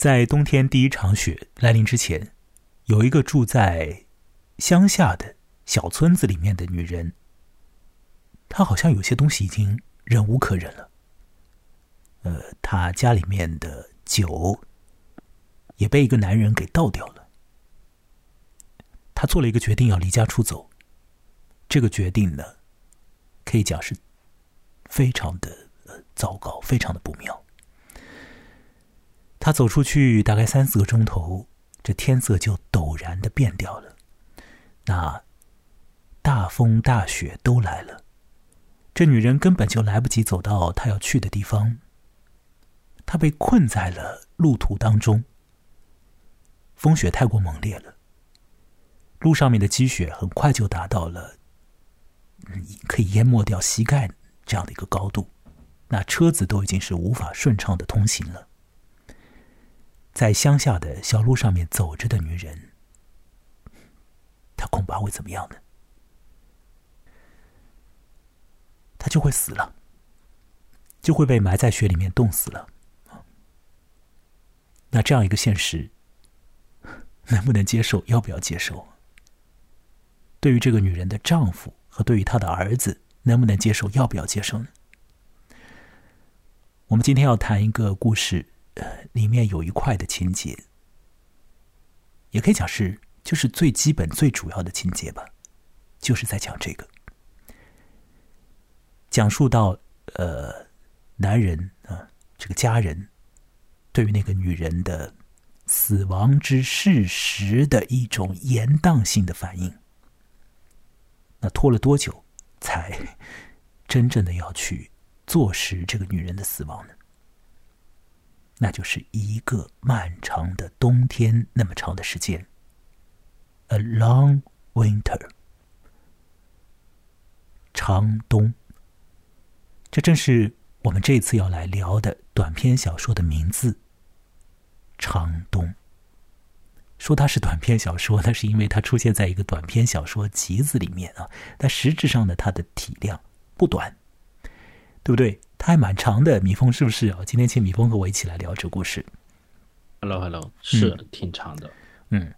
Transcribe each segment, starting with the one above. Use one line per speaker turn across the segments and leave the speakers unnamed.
在冬天第一场雪来临之前，有一个住在乡下的小村子里面的女人，她好像有些东西已经忍无可忍了。呃，她家里面的酒也被一个男人给倒掉了。她做了一个决定，要离家出走。这个决定呢，可以讲是非常的糟糕，非常的不妙。他走出去大概三四个钟头，这天色就陡然的变掉了，那大风大雪都来了，这女人根本就来不及走到她要去的地方，她被困在了路途当中。风雪太过猛烈了，路上面的积雪很快就达到了可以淹没掉膝盖这样的一个高度，那车子都已经是无法顺畅的通行了。在乡下的小路上面走着的女人，她恐怕会怎么样呢？她就会死了，就会被埋在雪里面冻死了。那这样一个现实，能不能接受？要不要接受？对于这个女人的丈夫和对于她的儿子，能不能接受？要不要接受呢？我们今天要谈一个故事。里面有一块的情节，也可以讲是就是最基本、最主要的情节吧，就是在讲这个，讲述到呃，男人啊，这个家人对于那个女人的死亡之事实的一种延宕性的反应。那拖了多久才 真正的要去坐实这个女人的死亡呢？那就是一个漫长的冬天，那么长的时间，a long winter，长冬。这正是我们这次要来聊的短篇小说的名字——长冬。说它是短篇小说，那是因为它出现在一个短篇小说集子里面啊。但实质上呢，它的体量不短，对不对？它还蛮长的，米峰是不是啊？今天请米峰和我一起来聊这故事。
Hello，Hello，是挺长的，
嗯。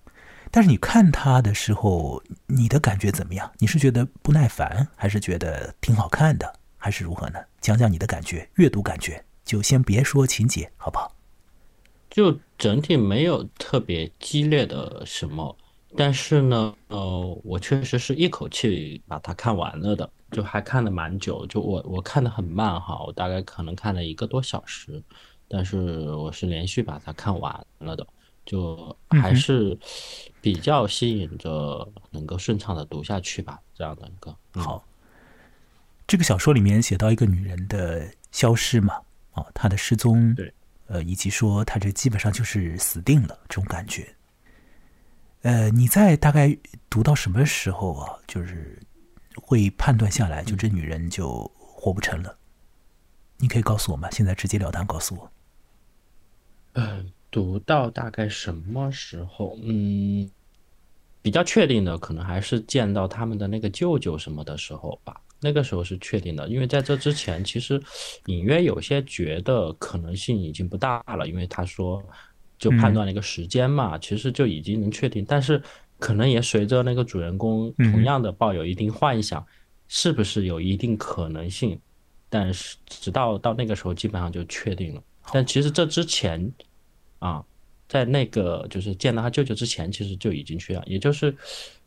但是你看它的时候，你的感觉怎么样？你是觉得不耐烦，还是觉得挺好看的，还是如何呢？讲讲你的感觉，阅读感觉，就先别说情节，好不好？
就整体没有特别激烈的什么，但是呢，呃，我确实是一口气把它看完了的。就还看的蛮久，就我我看的很慢哈，我大概可能看了一个多小时，但是我是连续把它看完了的，就还是比较吸引着，能够顺畅的读下去吧，这样的一个
好。这个小说里面写到一个女人的消失嘛，哦，她的失踪，
对，
呃，以及说她这基本上就是死定了这种感觉。呃，你在大概读到什么时候啊？就是。会判断下来，就这女人就活不成了。你可以告诉我吗？现在直截了当告诉我。
嗯，读到大概什么时候？嗯，比较确定的可能还是见到他们的那个舅舅什么的时候吧。那个时候是确定的，因为在这之前，其实隐约有些觉得可能性已经不大了，因为他说就判断了一个时间嘛，其实就已经能确定，但是。可能也随着那个主人公同样的抱有一定幻想，是不是有一定可能性？但是直到到那个时候，基本上就确定了。但其实这之前，啊，在那个就是见到他舅舅之前，其实就已经去了，也就是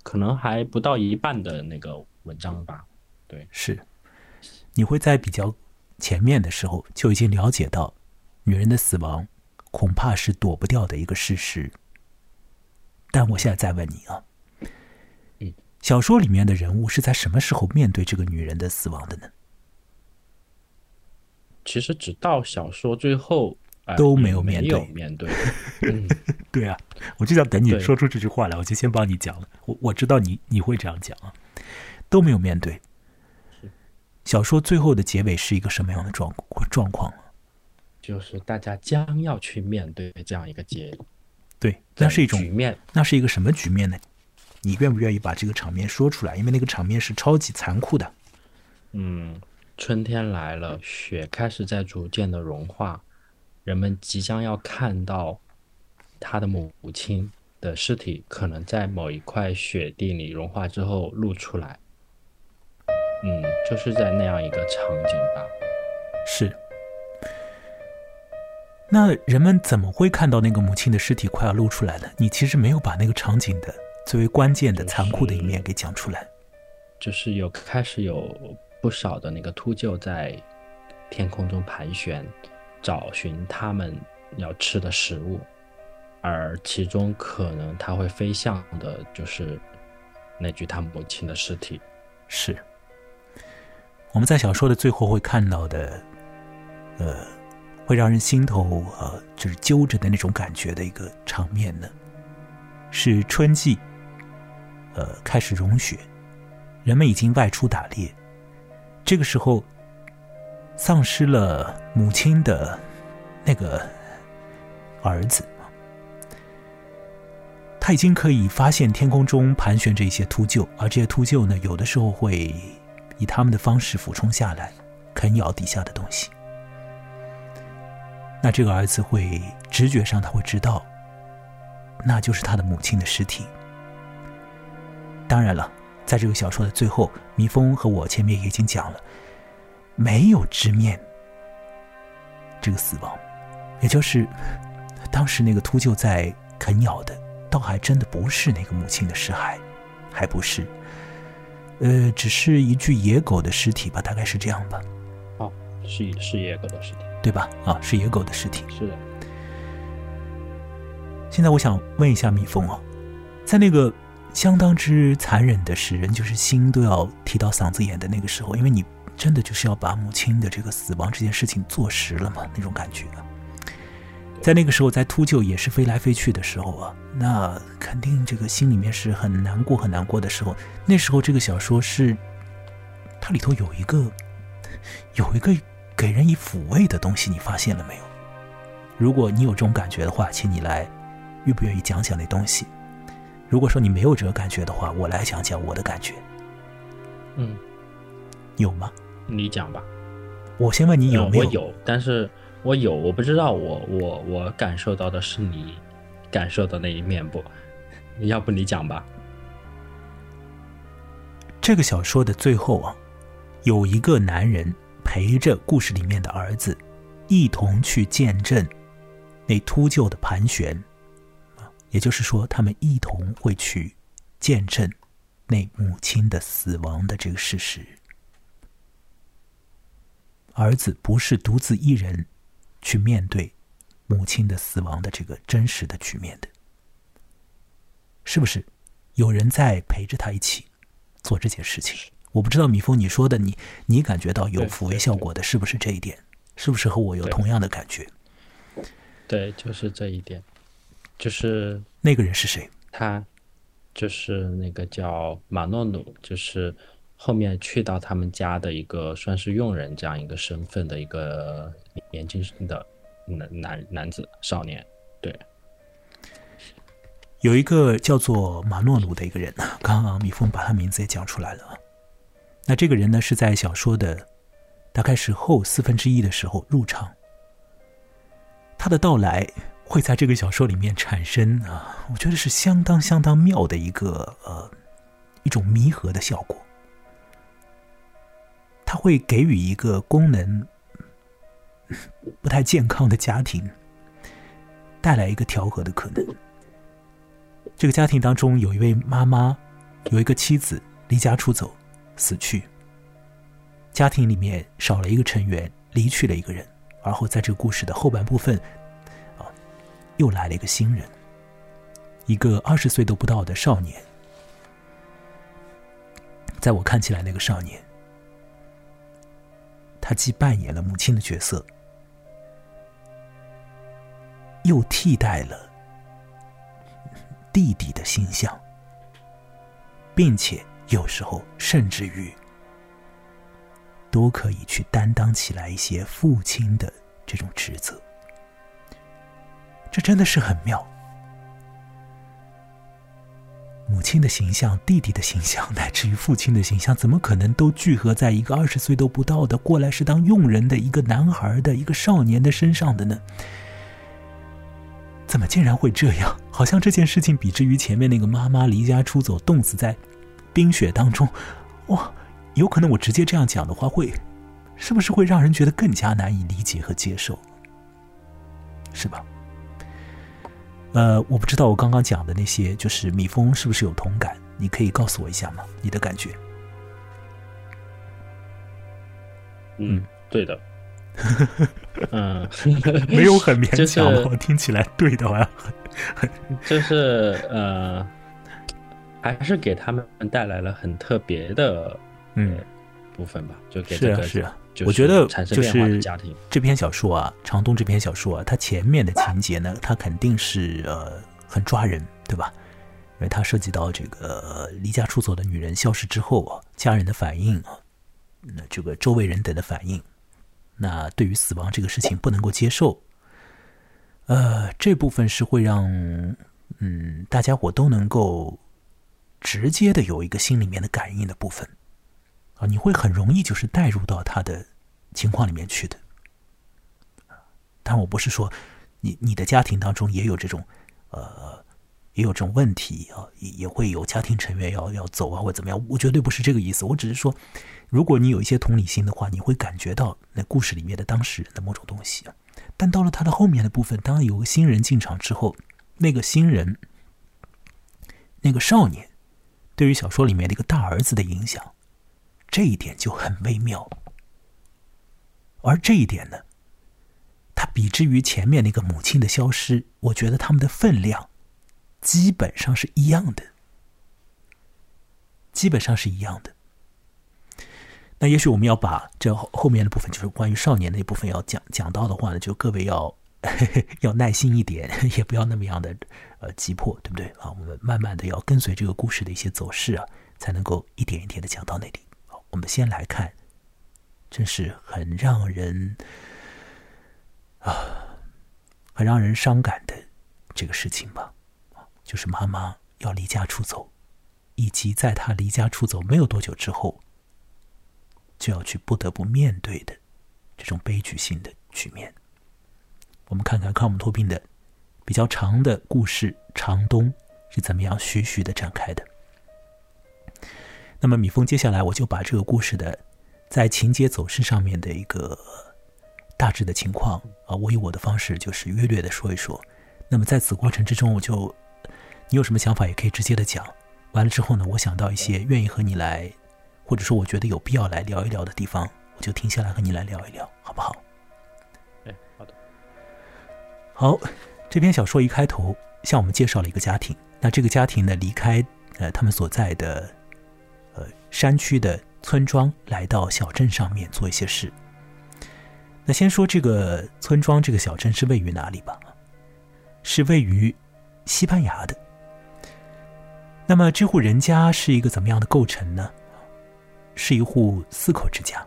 可能还不到一半的那个文章吧。对，
是。你会在比较前面的时候就已经了解到，女人的死亡恐怕是躲不掉的一个事实。但我现在再问你啊，
嗯，
小说里面的人物是在什么时候面对这个女人的死亡的呢？
其实直到小说最后
都没
有
面对
面对。
对啊，我就想等你说出这句话来，我就先帮你讲了。我我知道你你会这样讲啊，都没有面对。小说最后的结尾是一个什么样的状状况
就是大家将要去面对这样一个结。
对，那是一种
局面，
那是一个什么局面呢？你愿不愿意把这个场面说出来？因为那个场面是超级残酷的。
嗯，春天来了，雪开始在逐渐的融化，人们即将要看到他的母亲的尸体可能在某一块雪地里融化之后露出来。嗯，就是在那样一个场景吧。
是。那人们怎么会看到那个母亲的尸体快要露出来了？你其实没有把那个场景的最为关键的、残酷的一面给讲出来。
就是有开始有不少的那个秃鹫在天空中盘旋，找寻他们要吃的食物，而其中可能它会飞向的就是那具他母亲的尸体。
是。我们在小说的最后会看到的，呃，会让人心头呃就是揪着的那种感觉的一个场面呢，是春季，呃，开始融雪，人们已经外出打猎，这个时候，丧失了母亲的那个儿子，他已经可以发现天空中盘旋着一些秃鹫，而这些秃鹫呢，有的时候会。以他们的方式俯冲下来，啃咬底下的东西。那这个儿子会直觉上他会知道，那就是他的母亲的尸体。当然了，在这个小说的最后，蜜蜂和我前面已经讲了，没有直面这个死亡，也就是当时那个秃鹫在啃咬的，倒还真的不是那个母亲的尸骸，还不是。呃，只是一具野狗的尸体吧，大概是这样吧。
哦，是是野狗的尸体，
对吧？啊，是野狗的尸体。
是的。
现在我想问一下蜜蜂啊，在那个相当之残忍的使人就是心都要提到嗓子眼的那个时候，因为你真的就是要把母亲的这个死亡这件事情坐实了嘛，那种感觉。在那个时候，在秃鹫也是飞来飞去的时候啊，那肯定这个心里面是很难过、很难过的时候。那时候，这个小说是它里头有一个有一个给人以抚慰的东西，你发现了没有？如果你有这种感觉的话，请你来，愿不愿意讲讲那东西？如果说你没有这个感觉的话，我来讲讲我的感觉。
嗯，
有吗？
你讲吧。
我先问你有没有？
我有，但是。我有，我不知道，我我我感受到的是你感受的那一面不？要不你讲吧。
这个小说的最后啊，有一个男人陪着故事里面的儿子，一同去见证那秃鹫的盘旋，也就是说，他们一同会去见证那母亲的死亡的这个事实。儿子不是独自一人。去面对母亲的死亡的这个真实的局面的，是不是有人在陪着他一起做这件事情？我不知道米峰，你说的你你感觉到有抚慰效果的，是不是这一点？是不是和我有同样的感觉？
对，就是这一点。就是
那个人是谁？
他就是那个叫马诺努，就是后面去到他们家的一个算是佣人这样一个身份的一个。年轻的男男男子少年，对，
有一个叫做马诺努的一个人，刚刚米峰把他名字也讲出来了。那这个人呢，是在小说的大概是后四分之一的时候入场，他的到来会在这个小说里面产生啊，我觉得是相当相当妙的一个呃一种弥合的效果，他会给予一个功能。不太健康的家庭带来一个调和的可能。这个家庭当中有一位妈妈，有一个妻子离家出走，死去。家庭里面少了一个成员，离去了一个人。而后在这个故事的后半部分，啊，又来了一个新人，一个二十岁都不到的少年。在我看起来，那个少年，他既扮演了母亲的角色。又替代了弟弟的形象，并且有时候甚至于都可以去担当起来一些父亲的这种职责，这真的是很妙。母亲的形象、弟弟的形象，乃至于父亲的形象，怎么可能都聚合在一个二十岁都不到的过来是当佣人的一个男孩的一个少年的身上的呢？怎么竟然会这样？好像这件事情比之于前面那个妈妈离家出走、冻死在冰雪当中，哇，有可能我直接这样讲的话，会是不是会让人觉得更加难以理解和接受？是吧？呃，我不知道我刚刚讲的那些，就是米峰是不是有同感？你可以告诉我一下吗？你的感觉？
嗯，对的。嗯，
没有很勉强我听起来对的好像很，
就是呃，还是给他们带来了很特别的
嗯
部分吧，就给这个
是啊，我觉得
就是家庭
这篇小说啊，长东这篇小说啊，它前面的情节呢，它肯定是呃很抓人，对吧？因为它涉及到这个离家出走的女人消失之后啊，家人的反应啊，那这个周围人等的反应。那对于死亡这个事情不能够接受，呃，这部分是会让嗯大家伙都能够直接的有一个心里面的感应的部分啊，你会很容易就是带入到他的情况里面去的。但我不是说你你的家庭当中也有这种呃也有这种问题啊，也也会有家庭成员要要走啊或怎么样，我绝对不是这个意思，我只是说。如果你有一些同理心的话，你会感觉到那故事里面的当事人的某种东西。但到了他的后面的部分，当有个新人进场之后，那个新人，那个少年，对于小说里面的一个大儿子的影响，这一点就很微妙。而这一点呢，他比之于前面那个母亲的消失，我觉得他们的分量基本上是一样的，基本上是一样的。那也许我们要把这后后面的部分，就是关于少年那部分要讲讲到的话呢，就各位要 要耐心一点，也不要那么样的呃急迫，对不对啊？我们慢慢的要跟随这个故事的一些走势啊，才能够一点一点的讲到那里。好，我们先来看，真是很让人啊，很让人伤感的这个事情吧，就是妈妈要离家出走，以及在她离家出走没有多久之后。就要去不得不面对的这种悲剧性的局面。我们看看康姆托宾的比较长的故事《长冬》是怎么样徐徐的展开的。那么米峰，接下来我就把这个故事的在情节走势上面的一个大致的情况啊，我以我的方式就是约略的说一说。那么在此过程之中，我就你有什么想法也可以直接的讲。完了之后呢，我想到一些愿意和你来。或者说，我觉得有必要来聊一聊的地方，我就停下来和你来聊一聊，好不好？
好，
这篇小说一开头向我们介绍了一个家庭。那这个家庭呢，离开呃他们所在的呃山区的村庄，来到小镇上面做一些事。那先说这个村庄，这个小镇是位于哪里吧？是位于西班牙的。那么这户人家是一个怎么样的构成呢？是一户四口之家，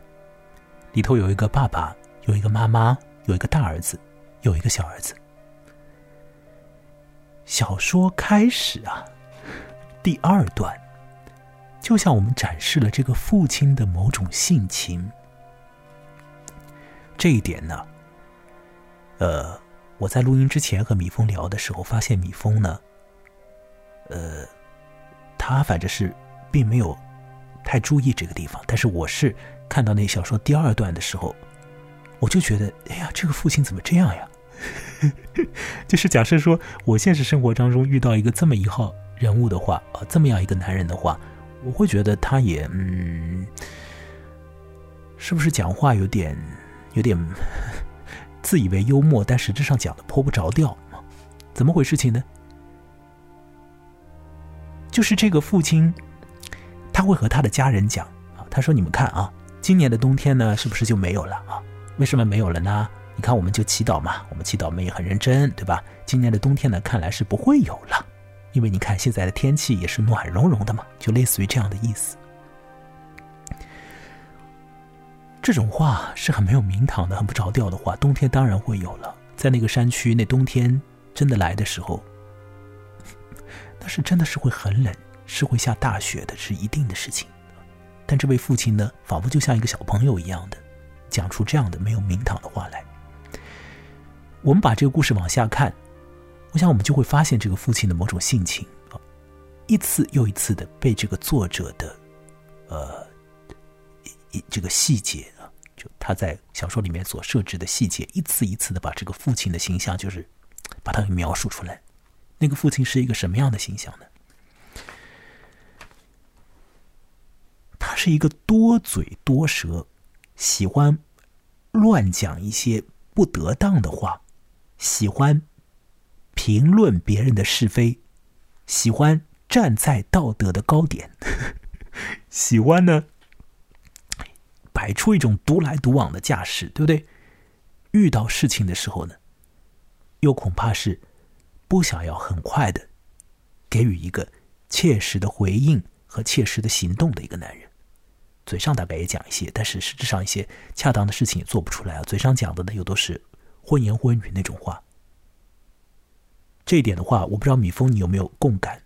里头有一个爸爸，有一个妈妈，有一个大儿子，有一个小儿子。小说开始啊，第二段，就像我们展示了这个父亲的某种性情。这一点呢，呃，我在录音之前和米峰聊的时候，发现米峰呢，呃，他反正是并没有。太注意这个地方，但是我是看到那小说第二段的时候，我就觉得，哎呀，这个父亲怎么这样呀？就是假设说，我现实生活当中遇到一个这么一号人物的话，啊，这么样一个男人的话，我会觉得他也，嗯，是不是讲话有点有点自以为幽默，但实质上讲的颇不着调怎么回事情呢？就是这个父亲。他会和他的家人讲啊，他说：“你们看啊，今年的冬天呢，是不是就没有了啊？为什么没有了呢？你看，我们就祈祷嘛，我们祈祷，们也很认真，对吧？今年的冬天呢，看来是不会有了，因为你看现在的天气也是暖融融的嘛，就类似于这样的意思。这种话是很没有名堂的，很不着调的话。冬天当然会有了，在那个山区，那冬天真的来的时候，那是真的是会很冷。”是会下大雪的，是一定的事情。但这位父亲呢，仿佛就像一个小朋友一样的，讲出这样的没有名堂的话来。我们把这个故事往下看，我想我们就会发现这个父亲的某种性情啊，一次又一次的被这个作者的呃一这个细节啊，就他在小说里面所设置的细节，一次一次的把这个父亲的形象，就是把它给描述出来。那个父亲是一个什么样的形象呢？他是一个多嘴多舌，喜欢乱讲一些不得当的话，喜欢。评论别人的是非，喜欢站在道德的高点，喜欢呢摆出一种独来独往的架势，对不对？遇到事情的时候呢，又恐怕是不想要很快的给予一个切实的回应和切实的行动的一个男人。嘴上大概也讲一些，但是实质上一些恰当的事情也做不出来啊。嘴上讲的呢，又都是荤言荤语那种话。这一点的话，我不知道米峰你有没有共感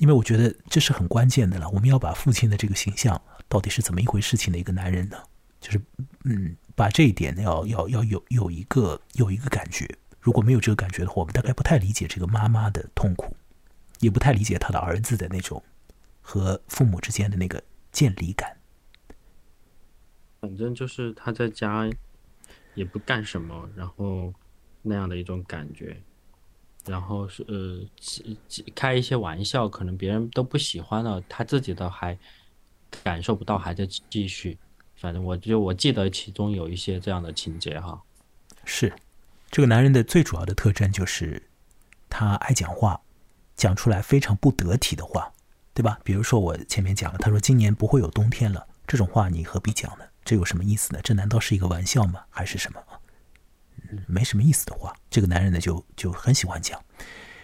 因为我觉得这是很关键的了。我们要把父亲的这个形象到底是怎么一回事情的一个男人呢？就是，嗯，把这一点要要要有有一个有一个感觉。如果没有这个感觉的话，我们大概不太理解这个妈妈的痛苦，也不太理解他的儿子的那种和父母之间的那个建立感。
反正就是他在家也不干什么，然后那样的一种感觉。然后是呃，开一些玩笑，可能别人都不喜欢了，他自己都还感受不到，还在继续。反正我就我记得其中有一些这样的情节哈。
是，这个男人的最主要的特征就是他爱讲话，讲出来非常不得体的话，对吧？比如说我前面讲了，他说今年不会有冬天了，这种话你何必讲呢？这有什么意思呢？这难道是一个玩笑吗？还是什么？没什么意思的话，这个男人呢就就很喜欢讲。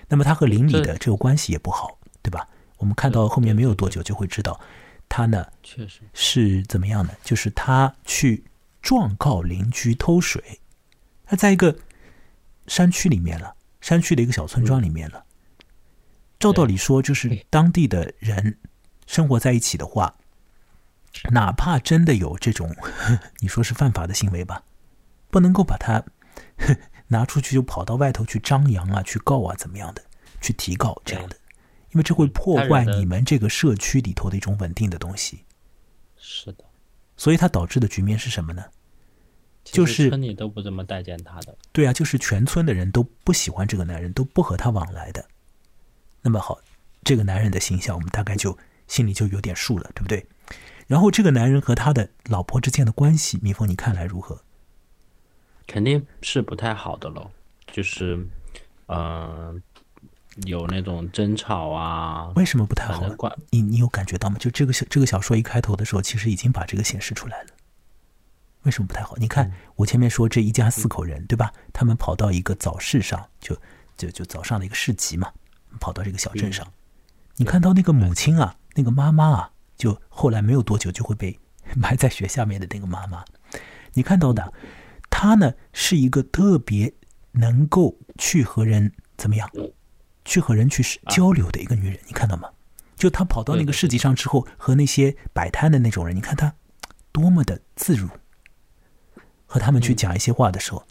那么他和邻里的这个关系也不好，对吧？我们看到后面没有多久就会知道，他呢
确实
是怎么样呢，就是他去状告邻居偷水。他在一个山区里面了，山区的一个小村庄里面了。照道理说，就是当地的人生活在一起的话，哪怕真的有这种 你说是犯法的行为吧，不能够把它。拿出去就跑到外头去张扬啊，去告啊，怎么样的？去提告这样的，因为这会破坏你们这个社区里头的一种稳定的东西。
是的，
所以它导致的局面是什么呢？就是
村里都不怎么待见他的。
对啊，就是全村的人都不喜欢这个男人，都不和他往来的。那么好，这个男人的形象，我们大概就心里就有点数了，对不对？然后这个男人和他的老婆之间的关系，蜜蜂，你看来如何？
肯定是不太好的喽，就是，嗯，有那种争吵啊。
为什么不太好？你你有感觉到吗？就这个小这个小说一开头的时候，其实已经把这个显示出来了。为什么不太好？你看我前面说这一家四口人，对吧？他们跑到一个早市上，就就就早上的一个市集嘛，跑到这个小镇上。你看到那个母亲啊，那个妈妈啊，就后来没有多久就会被 埋在雪下面的那个妈妈，你看到的。她呢是一个特别能够去和人怎么样，去和人去交流的一个女人，你看到吗？就她跑到那个市集上之后，和那些摆摊的那种人，你看她多么的自如，和他们去讲一些话的时候，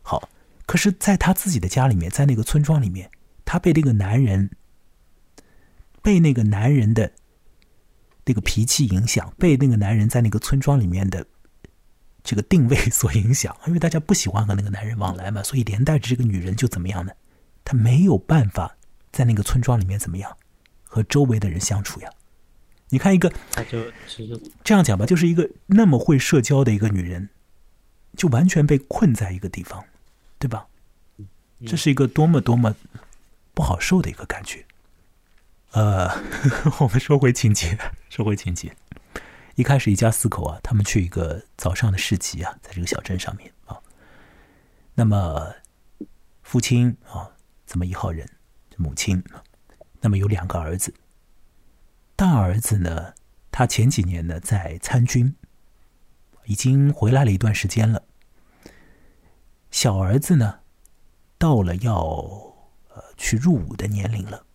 好。可是，在她自己的家里面，在那个村庄里面，她被那个男人，被那个男人的那个脾气影响，被那个男人在那个村庄里面的。这个定位所影响，因为大家不喜欢和那个男人往来嘛，所以连带着这个女人就怎么样呢？她没有办法在那个村庄里面怎么样和周围的人相处呀？你看一个，这样讲吧，就是一个那么会社交的一个女人，就完全被困在一个地方，对吧？这是一个多么多么不好受的一个感觉。呃，我们说回情节，说回情节。一开始，一家四口啊，他们去一个早上的市集啊，在这个小镇上面啊。那么，父亲啊，这么一号人，母亲，那么有两个儿子。大儿子呢，他前几年呢在参军，已经回来了一段时间了。小儿子呢，到了要呃去入伍的年龄了，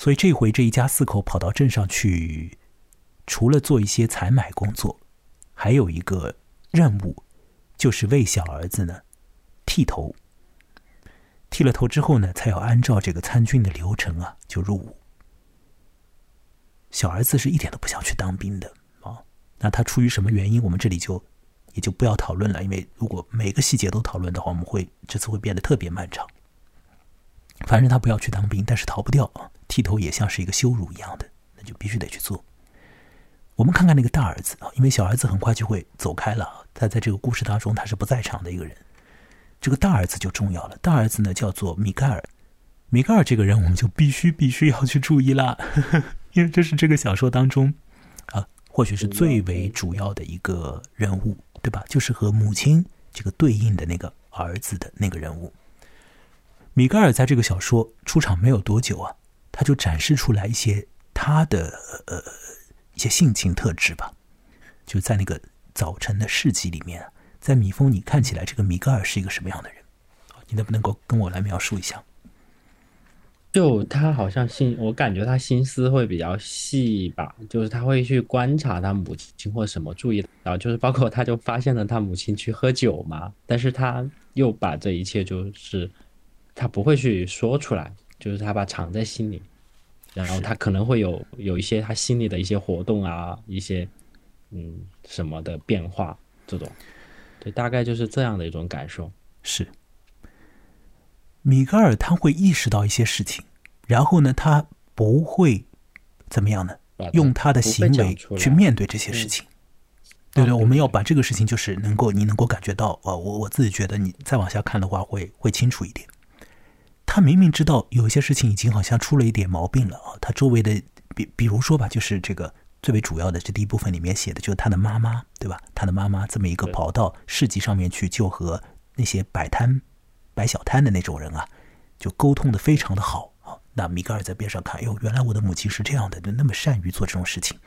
所以这回这一家四口跑到镇上去。除了做一些采买工作，还有一个任务，就是为小儿子呢剃头。剃了头之后呢，才要按照这个参军的流程啊，就入伍。小儿子是一点都不想去当兵的啊。那他出于什么原因，我们这里就也就不要讨论了，因为如果每个细节都讨论的话，我们会这次会变得特别漫长。反正他不要去当兵，但是逃不掉啊。剃头也像是一个羞辱一样的，那就必须得去做。我们看看那个大儿子啊，因为小儿子很快就会走开了，他在这个故事当中他是不在场的一个人。这个大儿子就重要了，大儿子呢叫做米盖尔。米盖尔这个人，我们就必须必须要去注意了，因为这是这个小说当中啊，或许是最为主要的一个人物，对吧？就是和母亲这个对应的那个儿子的那个人物。米盖尔在这个小说出场没有多久啊，他就展示出来一些他的呃一些性情特质吧。就在那个早晨的事迹里面，在米峰，你看起来这个米格尔是一个什么样的人？你能不能够跟我来描述一下？
就他好像心，我感觉他心思会比较细吧，就是他会去观察他母亲或什么，注意然后就是包括他就发现了他母亲去喝酒嘛，但是他又把这一切就是他不会去说出来，就是他把藏在心里，然后他可能会有有一些他心里的一些活动啊，一些嗯什么的变化，这种，对，大概就是这样的一种感受，
是。米格尔他会意识到一些事情，然后呢，他不会怎么样呢？用他的行为去面对这些事情，对对，我们要把这个事情就是能够你能够感觉到，呃，我我自己觉得你再往下看的话会会清楚一点。他明明知道有一些事情已经好像出了一点毛病了啊，他周围的比比如说吧，就是这个最为主要的这第一部分里面写的就是他的妈妈，对吧？他的妈妈这么一个跑到市集上面去，就和那些摆摊。摆小摊的那种人啊，就沟通的非常的好啊。那米格尔在边上看，哟，原来我的母亲是这样的，就那么善于做这种事情。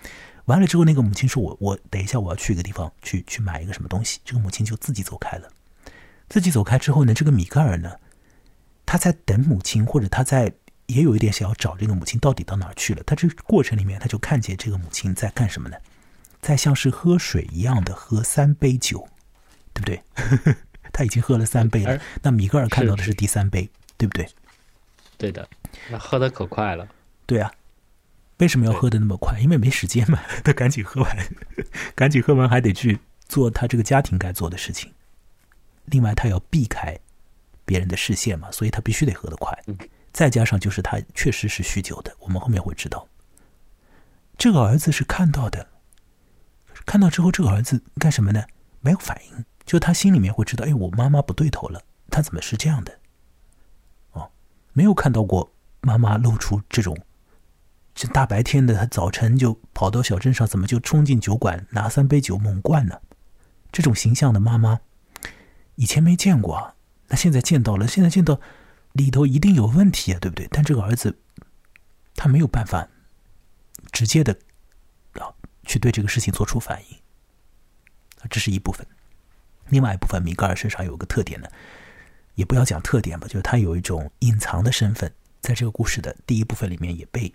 完了之后，那个母亲说：“我我等一下我要去一个地方去去买一个什么东西。”这个母亲就自己走开了。自己走开之后呢，这个米格尔呢，他在等母亲，或者他在也有一点想要找这个母亲到底到哪儿去了。他这个过程里面，他就看见这个母亲在干什么呢？在像是喝水一样的喝三杯酒，对不对？他已经喝了三杯了，那米格尔看到的是第三杯，对不对？
对的，那喝的可快了。
对啊，为什么要喝的那么快？因为没时间嘛，他赶紧喝完，赶紧喝完还得去做他这个家庭该做的事情。另外，他要避开别人的视线嘛，所以他必须得喝得快。再加上就是他确实是酗酒的，我们后面会知道。这个儿子是看到的，看到之后，这个儿子干什么呢？没有反应。就他心里面会知道，哎，我妈妈不对头了，她怎么是这样的？哦，没有看到过妈妈露出这种，这大白天的，他早晨就跑到小镇上，怎么就冲进酒馆拿三杯酒猛灌呢？这种形象的妈妈，以前没见过啊，那现在见到了，现在见到里头一定有问题啊，对不对？但这个儿子，他没有办法直接的啊去对这个事情做出反应，这是一部分。另外一部分，米格尔身上有个特点呢，也不要讲特点吧，就是他有一种隐藏的身份，在这个故事的第一部分里面也被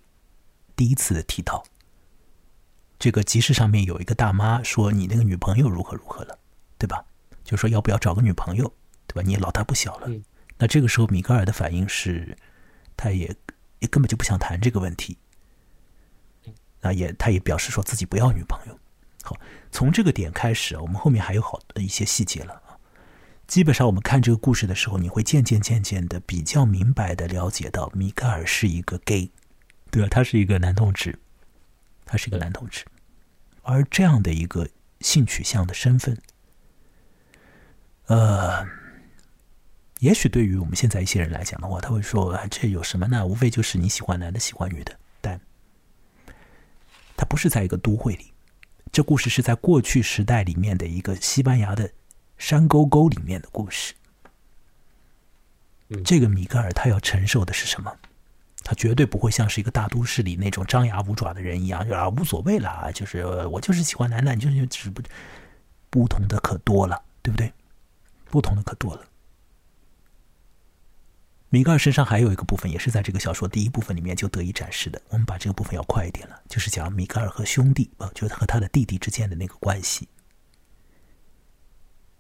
第一次提到。这个集市上面有一个大妈说：“你那个女朋友如何如何了，对吧？”就说要不要找个女朋友，吧？你也老大不小了。那这个时候，米格尔的反应是，他也也根本就不想谈这个问题。那也，他也表示说自己不要女朋友。好，从这个点开始，我们后面还有好的一些细节了啊。基本上，我们看这个故事的时候，你会渐渐渐渐的比较明白的了解到，米格尔是一个 gay，对吧？他是一个男同志，他是一个男同志，而这样的一个性取向的身份，呃，也许对于我们现在一些人来讲的话，他会说：“啊这有什么呢？无非就是你喜欢男的，喜欢女的。”但，他不是在一个都会里。这故事是在过去时代里面的一个西班牙的山沟沟里面的故事。这个米格尔他要承受的是什么？他绝对不会像是一个大都市里那种张牙舞爪的人一样，啊无所谓了，就是我就是喜欢男的，就是只不不同的可多了，对不对？不同的可多了。米格尔身上还有一个部分，也是在这个小说第一部分里面就得以展示的。我们把这个部分要快一点了，就是讲米格尔和兄弟，啊，就是和他的弟弟之间的那个关系。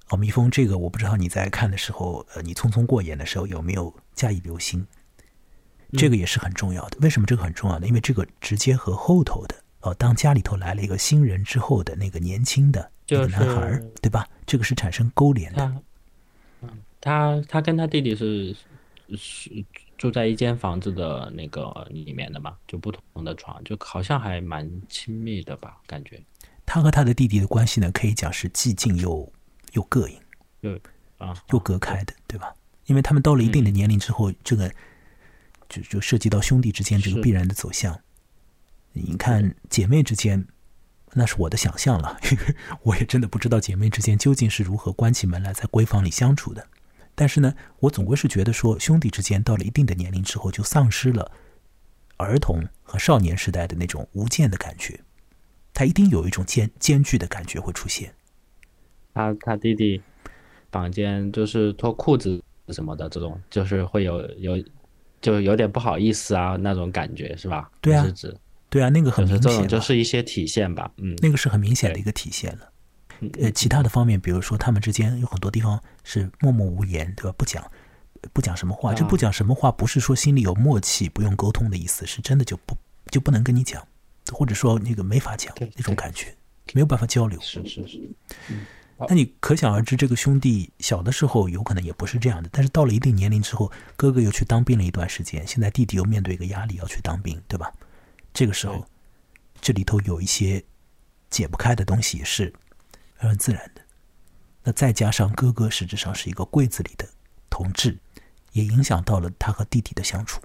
哦，蜜蜂，这个我不知道你在看的时候，呃，你匆匆过眼的时候有没有加以留心？这个也是很重要的。为什么这个很重要呢？因为这个直接和后头的哦，当家里头来了一个新人之后的那个年轻的那个男孩，对吧？这个是产生勾连的。
嗯，他他跟他弟弟是是住在一间房子的那个里面的嘛，就不同的床，就好像还蛮亲密的吧，感觉。
他和他的弟弟的关系呢，可以讲是既近又又膈应，
又啊
又隔开的，对吧？因为他们到了一定的年龄之后，这个就就涉及到兄弟之间这个必然的走向。你看姐妹之间，那是我的想象了，我也真的不知道姐妹之间究竟是如何关起门来在闺房里相处的。但是呢，我总归是觉得说，兄弟之间到了一定的年龄之后，就丧失了儿童和少年时代的那种无间的感觉。他一定有一种艰艰巨的感觉会出现。
他他弟弟房间就是脱裤子什么的，这种就是会有有就有点不好意思啊那种感觉是吧？
对啊，对啊，那个很明显，
这种就是一些体现吧。嗯，
那个是很明显的一个体现了。呃，其他的方面，比如说他们之间有很多地方是默默无言，对吧？不讲不讲什么话，这不讲什么话不是说心里有默契不用沟通的意思，是真的就不就不能跟你讲。或者说那个没法讲那种感觉，没有办法交流。
是是是，
那你可想而知，这个兄弟小的时候有可能也不是这样的，但是到了一定年龄之后，哥哥又去当兵了一段时间，现在弟弟又面对一个压力要去当兵，对吧？这个时候，这里头有一些解不开的东西，是很自然的。那再加上哥哥实质上是一个柜子里的同志，也影响到了他和弟弟的相处。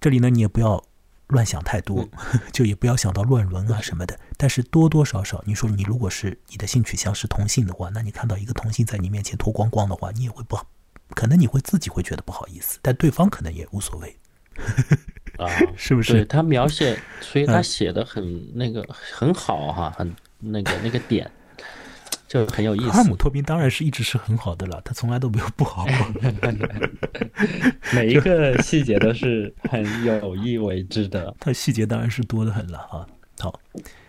这里呢，你也不要。乱想太多，就也不要想到乱伦啊什么的。但是多多少少，你说你如果是你的性取向是同性的话，那你看到一个同性在你面前脱光光的话，你也会不好，可能你会自己会觉得不好意思，但对方可能也无所谓，
啊，
是不是？
对他描写，所以他写的很那个很好哈，很那个那个点。就很有意思。
阿姆托宾当然是一直是很好的了，他从来都没有不好过。
每一个细节都是很有意为之的。
他细节当然是多的很了啊。好，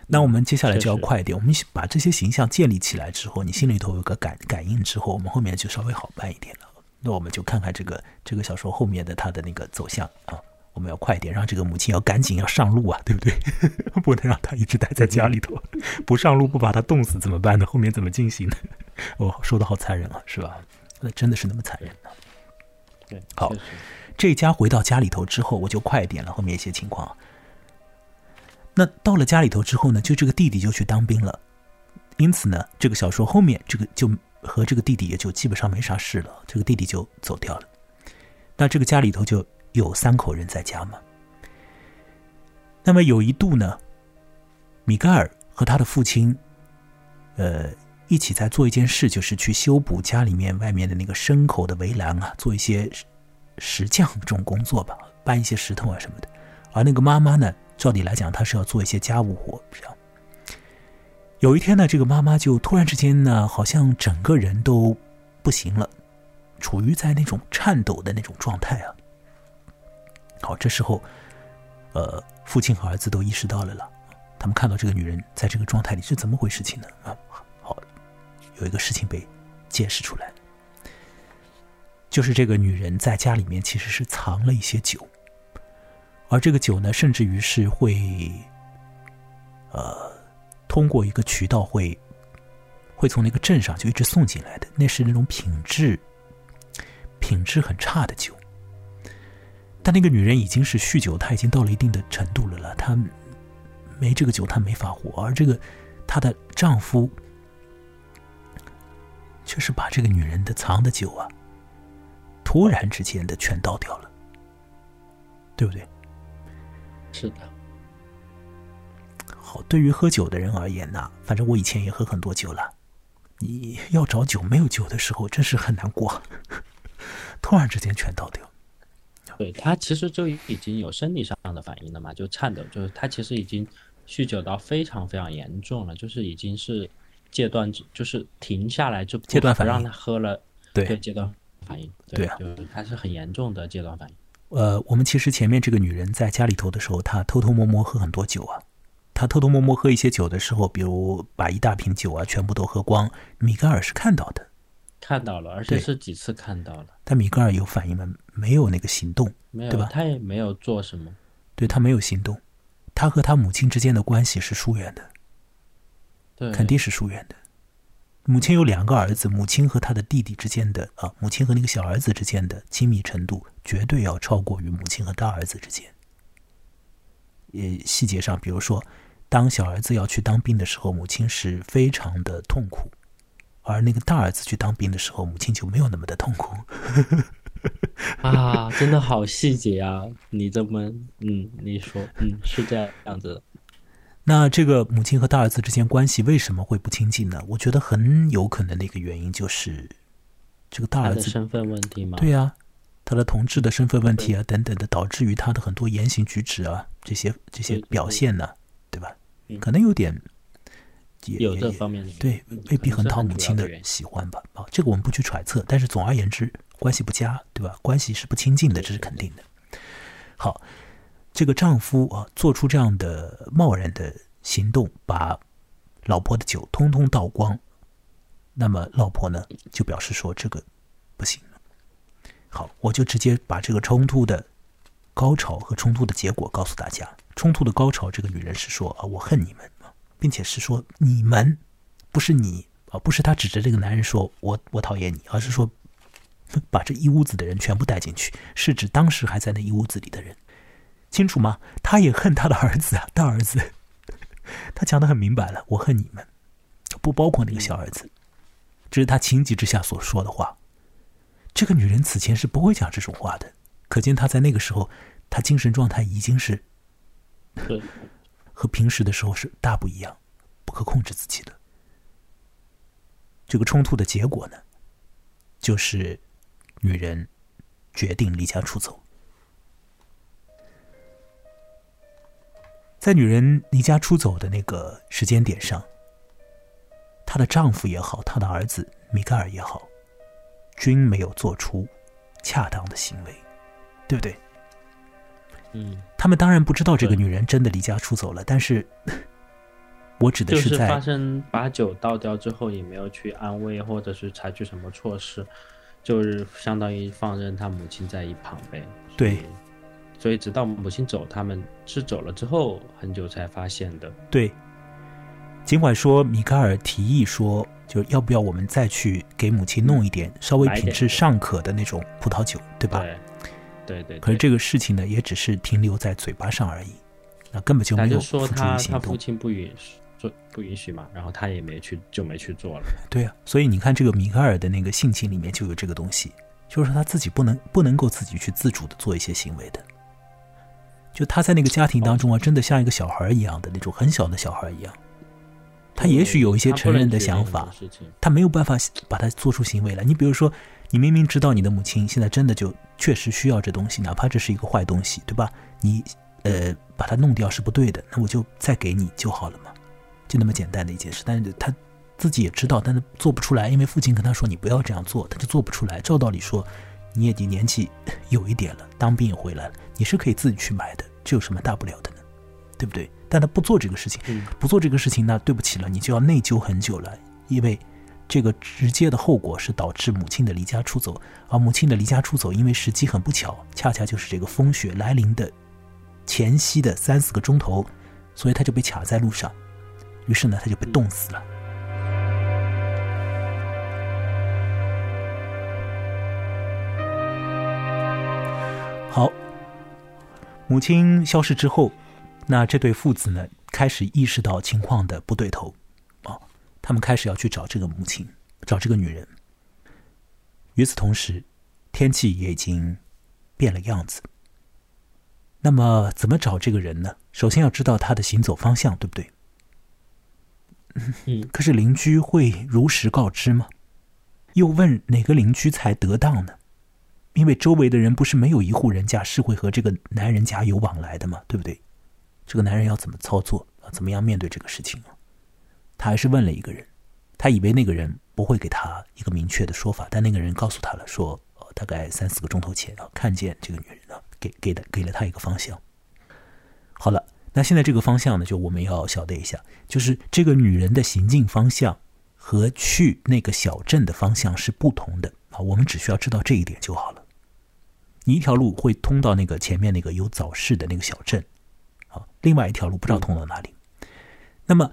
那我们接下来就要快一点。我们把这些形象建立起来之后，你心里头有个感感应之后，我们后面就稍微好办一点了。那我们就看看这个这个小说后面的它的那个走向啊。我们要快点，让这个母亲要赶紧要上路啊，对不对？不能让她一直待在家里头，不上路不把她冻死怎么办呢？后面怎么进行呢？哦，说的好残忍啊，是吧？那真的是那么残忍
啊？对，
好，这家回到家里头之后，我就快一点了。后面一些情况，那到了家里头之后呢，就这个弟弟就去当兵了，因此呢，这个小说后面这个就和这个弟弟也就基本上没啥事了，这个弟弟就走掉了。那这个家里头就。有三口人在家吗？那么有一度呢，米盖尔和他的父亲，呃，一起在做一件事，就是去修补家里面外面的那个牲口的围栏啊，做一些石匠这种工作吧，搬一些石头啊什么的。而那个妈妈呢，照理来讲，她是要做一些家务活，这样。有一天呢，这个妈妈就突然之间呢，好像整个人都不行了，处于在那种颤抖的那种状态啊。好，这时候，呃，父亲和儿子都意识到了了。他们看到这个女人在这个状态里是怎么回事情呢？啊，好，有一个事情被揭示出来，就是这个女人在家里面其实是藏了一些酒，而这个酒呢，甚至于是会，呃，通过一个渠道会，会从那个镇上就一直送进来的，那是那种品质，品质很差的酒。但那个女人已经是酗酒，她已经到了一定的程度了了，她没这个酒她没法活，而这个她的丈夫却是把这个女人的藏的酒啊，突然之间的全倒掉了，对不对？
是的。
好，对于喝酒的人而言呢，反正我以前也喝很多酒了，你要找酒没有酒的时候，真是很难过，突然之间全倒掉。
对他其实就已经有生理上的反应了嘛，就颤抖，就是他其实已经酗酒到非常非常严重了，就是已经是戒断，就是停下来就
戒断反应，
让他喝了，
对。
戒断反应，
对啊，
就是他是很严重的戒断反应。
呃，我们其实前面这个女人在家里头的时候，她偷偷摸摸喝很多酒啊，她偷偷摸摸喝一些酒的时候，比如把一大瓶酒啊全部都喝光，米格尔是看到的，
看到了，而且是几次看到了。
但米格尔有反应吗？没有那个行动，
没有，
对吧？
他也没有做什么，
对他没有行动，他和他母亲之间的关系是疏远的，
对，
肯定是疏远的。母亲有两个儿子，母亲和他的弟弟之间的啊，母亲和那个小儿子之间的亲密程度，绝对要超过于母亲和大儿子之间。也细节上，比如说，当小儿子要去当兵的时候，母亲是非常的痛苦；而那个大儿子去当兵的时候，母亲就没有那么的痛苦。
啊，真的好细节啊！你这么，嗯，你说，嗯，是这样子的。
那这个母亲和大儿子之间关系为什么会不亲近呢？我觉得很有可能的一个原因就是这个大儿子
身份问题吗？
对呀，他的同志的身份问题啊，等等的，导致于他的很多言行举止啊，这些这些表现呢，对吧？可能有点
有这方面的
对，未必很讨母亲的喜欢吧？啊，这个我们不去揣测，但是总而言之，关系不佳，对吧？关系是不亲近的，这是肯定的。好。这个丈夫啊，做出这样的贸然的行动，把老婆的酒通通倒光，那么老婆呢就表示说这个不行。好，我就直接把这个冲突的高潮和冲突的结果告诉大家。冲突的高潮，这个女人是说啊，我恨你们，并且是说你们，不是你啊，不是他指着这个男人说我我讨厌你，而是说 把这一屋子的人全部带进去，是指当时还在那一屋子里的人。清楚吗？他也恨他的儿子啊，大儿子。他讲的很明白了，我恨你们，不包括那个小儿子。这是他情急之下所说的话。这个女人此前是不会讲这种话的，可见她在那个时候，她精神状态已经是和平时的时候是大不一样，不可控制自己的。这个冲突的结果呢，就是女人决定离家出走。在女人离家出走的那个时间点上，她的丈夫也好，她的儿子米盖尔也好，均没有做出恰当的行为，对不对？
嗯，
他们当然不知道这个女人真的离家出走了，但是，我指的
是
在
发生把酒倒掉之后，也没有去安慰或者是采取什么措施，就是相当于放任他母亲在一旁呗。
对。
所以，直到母亲走，他们是走了之后很久才发现的。
对，尽管说米卡尔提议说，就要不要我们再去给母亲弄一点稍微品质尚可的那种葡萄酒，对吧？
对对对。
可是这个事情呢，也只是停留在嘴巴上而已，那根本就没有付诸
行动。他父亲不允许做，不允许嘛，然后他也没去，就没去做了。
对啊，所以你看，这个米开尔的那个性情里面就有这个东西，就是他自己不能不能够自己去自主的做一些行为的。就他在那个家庭当中啊，真的像一个小孩一样的那种很小的小孩一样。他也许有一些成人的想法，他没有办法把他做出行为来。你比如说，你明明知道你的母亲现在真的就确实需要这东西，哪怕这是一个坏东西，对吧？你呃把它弄掉是不对的，那我就再给你就好了嘛，就那么简单的一件事。但是他自己也知道，但是做不出来，因为父亲跟他说你不要这样做，他就做不出来。照道理说。你已经年纪有一点了，当兵也回来了，你是可以自己去买的，这有什么大不了的呢？对不对？但他不做这个事情，不做这个事情，那对不起了，你就要内疚很久了，因为这个直接的后果是导致母亲的离家出走，而母亲的离家出走，因为时机很不巧，恰恰就是这个风雪来临的前夕的三四个钟头，所以他就被卡在路上，于是呢，他就被冻死了。好，母亲消失之后，那这对父子呢，开始意识到情况的不对头，他们开始要去找这个母亲，找这个女人。与此同时，天气也已经变了样子。那么，怎么找这个人呢？首先要知道他的行走方向，对不对？
嗯。
可是邻居会如实告知吗？又问哪个邻居才得当呢？因为周围的人不是没有一户人家是会和这个男人家有往来的嘛，对不对？这个男人要怎么操作啊？怎么样面对这个事情啊？他还是问了一个人，他以为那个人不会给他一个明确的说法，但那个人告诉他了，说大概三四个钟头前啊，看见这个女人啊，给给的给了他一个方向。好了，那现在这个方向呢，就我们要晓得一下，就是这个女人的行进方向和去那个小镇的方向是不同的啊。我们只需要知道这一点就好了。你一条路会通到那个前面那个有早市的那个小镇，啊，另外一条路不知道通到哪里。那么，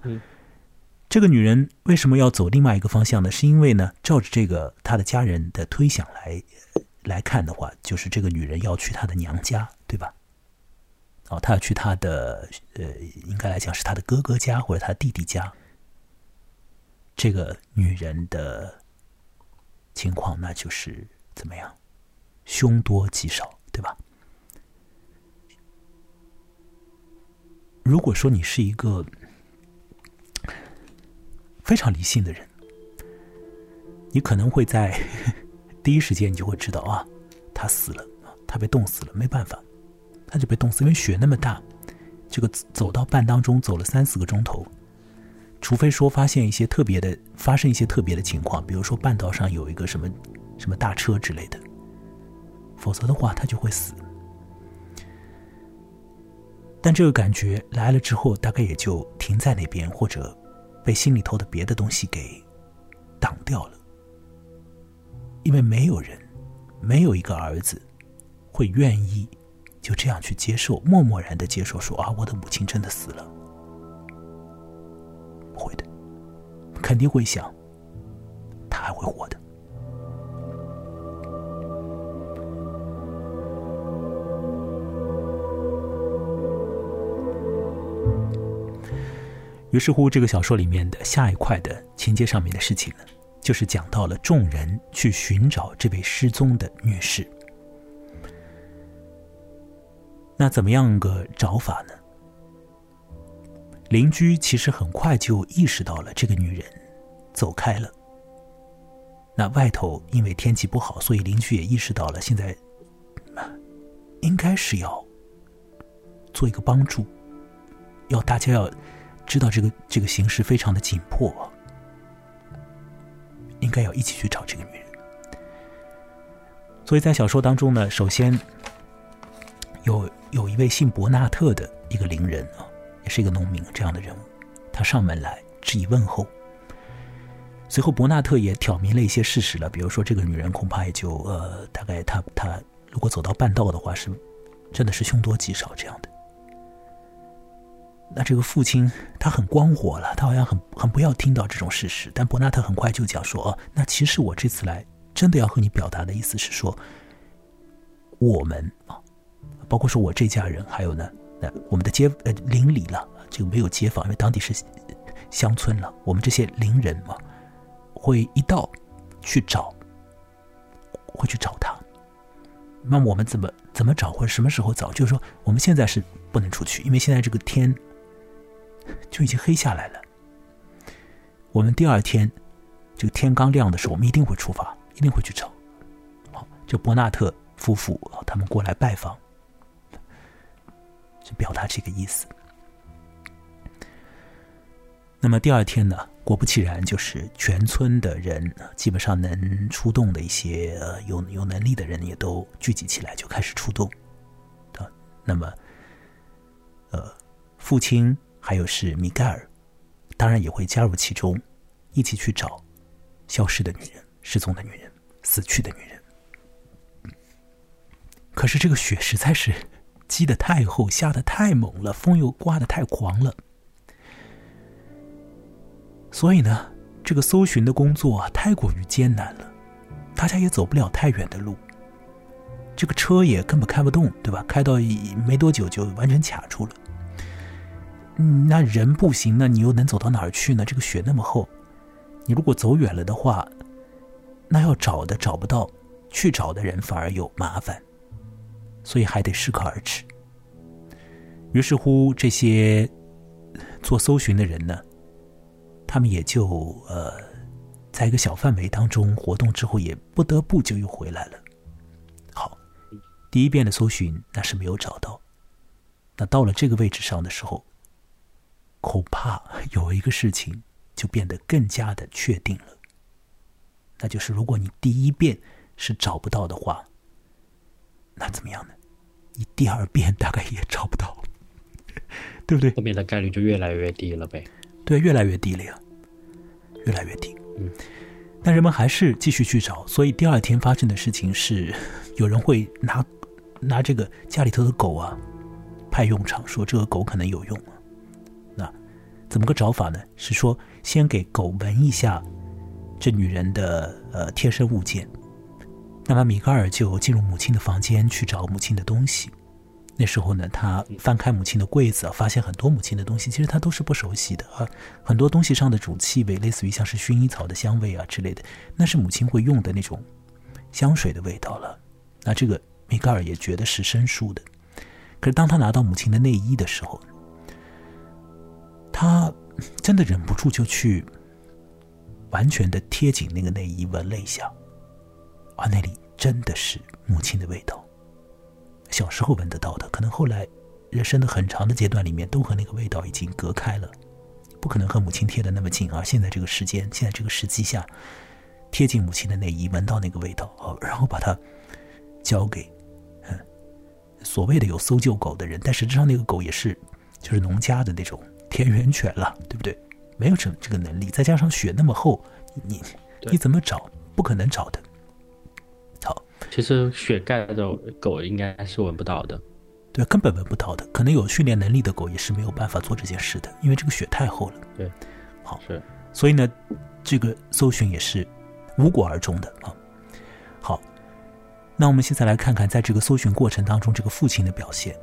这个女人为什么要走另外一个方向呢？是因为呢，照着这个她的家人的推想来来看的话，就是这个女人要去她的娘家，对吧？哦，她要去她的呃，应该来讲是她的哥哥家或者她弟弟家。这个女人的情况，那就是怎么样？凶多吉少，对吧？如果说你是一个非常理性的人，你可能会在 第一时间你就会知道啊，他死了，他被冻死了，没办法，他就被冻死，因为雪那么大，这个走到半当中走了三四个钟头，除非说发现一些特别的，发生一些特别的情况，比如说半道上有一个什么什么大车之类的。否则的话，他就会死。但这个感觉来了之后，大概也就停在那边，或者被心里头的别的东西给挡掉了。因为没有人，没有一个儿子会愿意就这样去接受，默默然的接受，说啊，我的母亲真的死了。不会的，肯定会想，他还会活的。于是乎，这个小说里面的下一块的情节上面的事情呢，就是讲到了众人去寻找这位失踪的女士。那怎么样个找法呢？邻居其实很快就意识到了这个女人走开了。那外头因为天气不好，所以邻居也意识到了，现在应该是要做一个帮助，要大家要。知道这个这个形势非常的紧迫，应该要一起去找这个女人。所以在小说当中呢，首先有有一位姓伯纳特的一个邻人啊，也是一个农民这样的人物，他上门来致以问候。随后伯纳特也挑明了一些事实了，比如说这个女人恐怕也就呃，大概她她如果走到半道的话，是真的是凶多吉少这样的。那这个父亲他很光火了，他好像很很不要听到这种事实。但伯纳特很快就讲说：“哦，那其实我这次来真的要和你表达的意思是说，我们啊，包括说我这家人，还有呢，那我们的街呃邻里了，这个没有街坊，因为当地是乡村了。我们这些邻人嘛，会一道去找，会去找他。那我们怎么怎么找，或者什么时候找？就是说，我们现在是不能出去，因为现在这个天。”就已经黑下来了。我们第二天，这个天刚亮的时候，我们一定会出发，一定会去找。好，这伯纳特夫妇啊，他们过来拜访，是表达这个意思。那么第二天呢，果不其然，就是全村的人，基本上能出动的一些有有能力的人，也都聚集起来，就开始出动。啊，那么，呃，父亲。还有是米盖尔，当然也会加入其中，一起去找消失的女人、失踪的女人、死去的女人。可是这个雪实在是积得太厚，下得太猛了，风又刮得太狂了，所以呢，这个搜寻的工作太过于艰难了，大家也走不了太远的路，这个车也根本开不动，对吧？开到一没多久就完全卡住了。嗯，那人不行，那你又能走到哪儿去呢？这个雪那么厚，你如果走远了的话，那要找的找不到，去找的人反而有麻烦，所以还得适可而止。于是乎，这些做搜寻的人呢，他们也就呃，在一个小范围当中活动之后，也不得不就又回来了。好，第一遍的搜寻那是没有找到，那到了这个位置上的时候。恐怕有一个事情就变得更加的确定了，那就是如果你第一遍是找不到的话，那怎么样呢？你第二遍大概也找不到，对 对不对？
后面的概率就越来越低了呗。
对，越来越低了呀，越来越低。
嗯，
但人们还是继续去找，所以第二天发生的事情是，有人会拿拿这个家里头的狗啊派用场，说这个狗可能有用啊。怎么个找法呢？是说先给狗闻一下这女人的呃贴身物件。那么米格尔就进入母亲的房间去找母亲的东西。那时候呢，他翻开母亲的柜子，发现很多母亲的东西，其实他都是不熟悉的啊。很多东西上的主气味，类似于像是薰衣草的香味啊之类的，那是母亲会用的那种香水的味道了。那这个米格尔也觉得是生疏的。可是当他拿到母亲的内衣的时候，他真的忍不住就去完全的贴紧那个内衣闻了一下，啊，那里真的是母亲的味道。小时候闻得到的，可能后来人生的很长的阶段里面都和那个味道已经隔开了，不可能和母亲贴的那么近。而现在这个时间，现在这个时机下，贴近母亲的内衣，闻到那个味道啊，然后把它交给嗯 所谓的有搜救狗的人，但实际上那个狗也是就是农家的那种田园犬了，对不对？没有这这个能力，再加上雪那么厚，你你怎么找？不可能找的。
好其实雪盖的狗应该是闻不到的，
对，根本闻不到的。可能有训练能力的狗也是没有办法做这件事的，因为这个雪太厚了。
对，
好
是，
所以呢，这个搜寻也是无果而终的啊。好，那我们现在来看看，在这个搜寻过程当中，这个父亲的表现。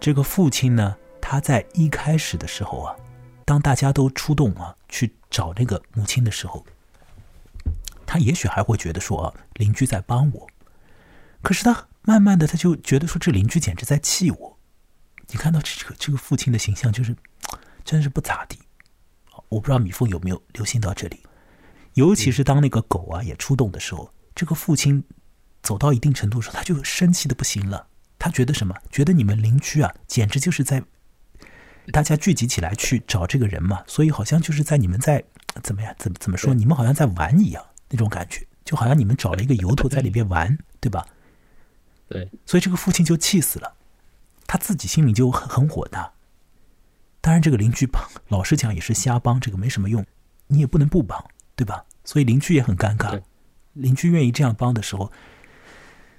这个父亲呢，他在一开始的时候啊，当大家都出动啊去找那个母亲的时候。他也许还会觉得说啊，邻居在帮我，可是他慢慢的他就觉得说，这邻居简直在气我。你看到这个这个父亲的形象，就是真是不咋地。我不知道米凤有没有留心到这里，尤其是当那个狗啊也出动的时候，这个父亲走到一定程度时候，他就生气的不行了。他觉得什么？觉得你们邻居啊，简直就是在大家聚集起来去找这个人嘛，所以好像就是在你们在怎么样，怎么怎么说？你们好像在玩一样。那种感觉，就好像你们找了一个由头在里边玩，对吧？
对，
所以这个父亲就气死了，他自己心里就很很火大。当然，这个邻居帮，老实讲也是瞎帮，这个没什么用，你也不能不帮，对吧？所以邻居也很尴尬。邻居愿意这样帮的时候，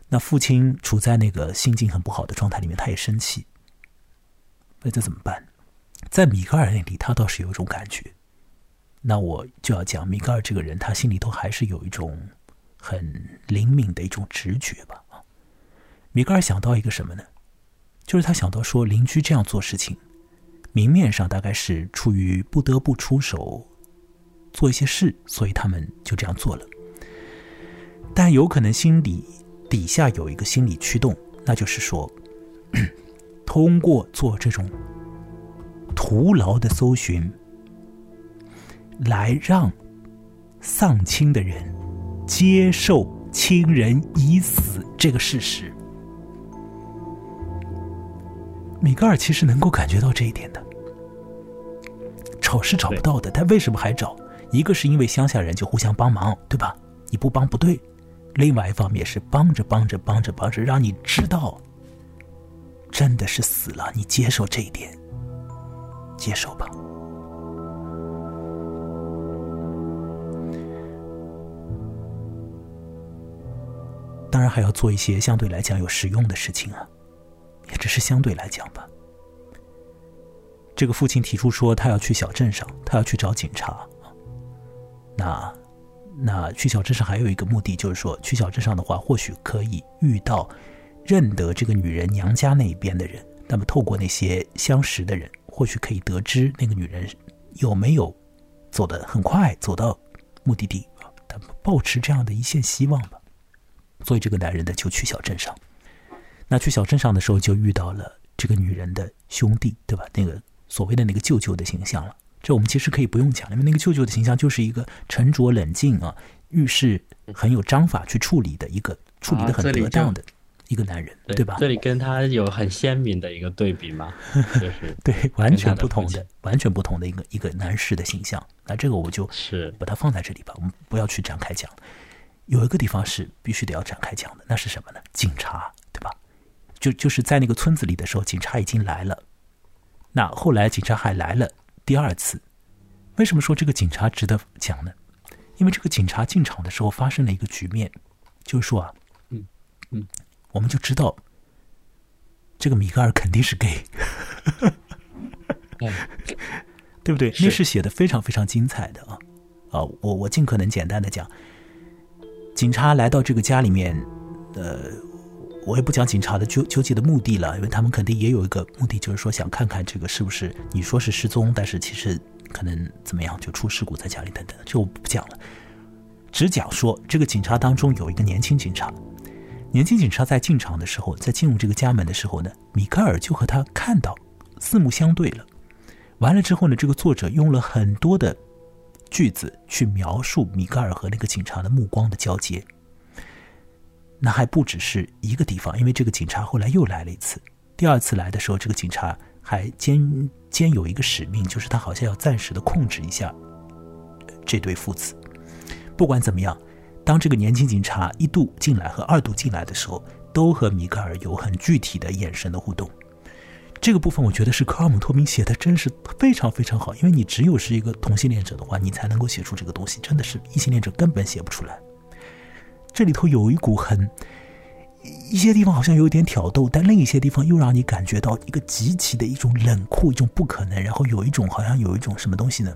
那父亲处在那个心境很不好的状态里面，他也生气。那这怎么办？在米格尔那里，他倒是有一种感觉。那我就要讲米格尔这个人，他心里头还是有一种很灵敏的一种直觉吧。啊，米格尔想到一个什么呢？就是他想到说，邻居这样做事情，明面上大概是出于不得不出手做一些事，所以他们就这样做了。但有可能心底底下有一个心理驱动，那就是说，通过做这种徒劳的搜寻。来让丧亲的人接受亲人已死这个事实，米格尔其实能够感觉到这一点的。找是找不到的，他为什么还找？一个是因为乡下人就互相帮忙，对吧？你不帮不对；另外一方面是帮着帮着帮着帮着，让你知道真的是死了，你接受这一点，接受吧。当然还要做一些相对来讲有实用的事情啊，也只是相对来讲吧。这个父亲提出说，他要去小镇上，他要去找警察。那那去小镇上还有一个目的，就是说去小镇上的话，或许可以遇到认得这个女人娘家那一边的人。那么透过那些相识的人，或许可以得知那个女人有没有走得很快走到目的地啊。他抱持这样的一线希望吧。所以这个男人呢就去小镇上，那去小镇上的时候就遇到了这个女人的兄弟，对吧？那个所谓的那个舅舅的形象了。这我们其实可以不用讲，因为那个舅舅的形象就是一个沉着冷静啊，遇事很有章法去处理的一个，处理的很得当的一个男人，对吧？
这里跟他有很鲜明的一个对比嘛，就是
对完全不同的、完全不同的一个一个男士的形象。那这个我就
是
把它放在这里吧，我们不要去展开讲。有一个地方是必须得要展开讲的，那是什么呢？警察，对吧？就就是在那个村子里的时候，警察已经来了。那后来警察还来了第二次，为什么说这个警察值得讲呢？因为这个警察进场的时候发生了一个局面，就是说啊，
嗯嗯，
我们就知道这个米格尔肯定是 gay，对不对？那是写的非常非常精彩的啊啊！我我尽可能简单的讲，警察来到这个家里面，呃。我也不讲警察的纠纠结的目的了，因为他们肯定也有一个目的，就是说想看看这个是不是你说是失踪，但是其实可能怎么样就出事故在家里等等，这我不讲了，只讲说这个警察当中有一个年轻警察，年轻警察在进场的时候，在进入这个家门的时候呢，米克尔就和他看到四目相对了，完了之后呢，这个作者用了很多的句子去描述米格尔和那个警察的目光的交接。那还不只是一个地方，因为这个警察后来又来了一次。第二次来的时候，这个警察还兼兼有一个使命，就是他好像要暂时的控制一下这对父子。不管怎么样，当这个年轻警察一度进来和二度进来的时候，都和米格尔有很具体的眼神的互动。这个部分我觉得是科尔姆托明写的真是非常非常好，因为你只有是一个同性恋者的话，你才能够写出这个东西，真的是异性恋者根本写不出来。这里头有一股很，一些地方好像有点挑逗，但另一些地方又让你感觉到一个极其的一种冷酷，一种不可能。然后有一种好像有一种什么东西呢？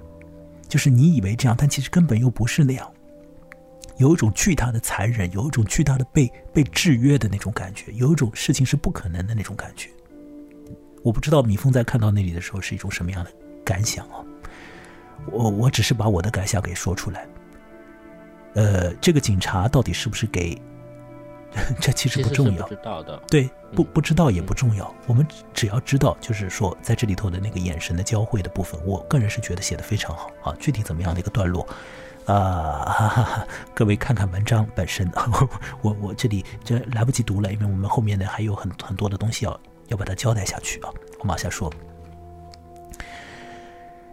就是你以为这样，但其实根本又不是那样。有一种巨大的残忍，有一种巨大的被被制约的那种感觉，有一种事情是不可能的那种感觉。我不知道米峰在看到那里的时候是一种什么样的感想啊？我我只是把我的感想给说出来。呃，这个警察到底是不是给？这其实不重要。
知道的。
对，不不知道也不重要。我们只要知道，就是说在这里头的那个眼神的交汇的部分，我个人是觉得写的非常好啊。具体怎么样的一个段落，啊，各位看看文章本身。我我这里这来不及读了，因为我们后面呢还有很很多的东西要要把它交代下去啊。我往下说。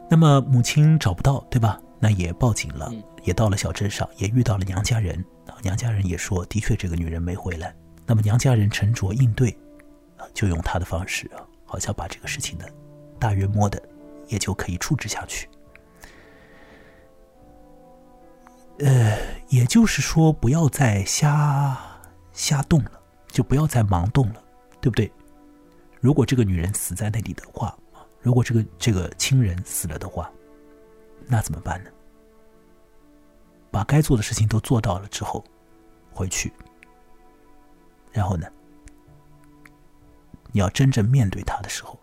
那么母亲找不到，对吧？那也报警了。也到了小镇上，也遇到了娘家人娘家人也说，的确这个女人没回来。那么娘家人沉着应对，啊，就用他的方式啊，好像把这个事情呢，大约摸的，也就可以处置下去。呃，也就是说，不要再瞎瞎动了，就不要再盲动了，对不对？如果这个女人死在那里的话，如果这个这个亲人死了的话，那怎么办呢？把该做的事情都做到了之后，回去，然后呢？你要真正面对他的时候，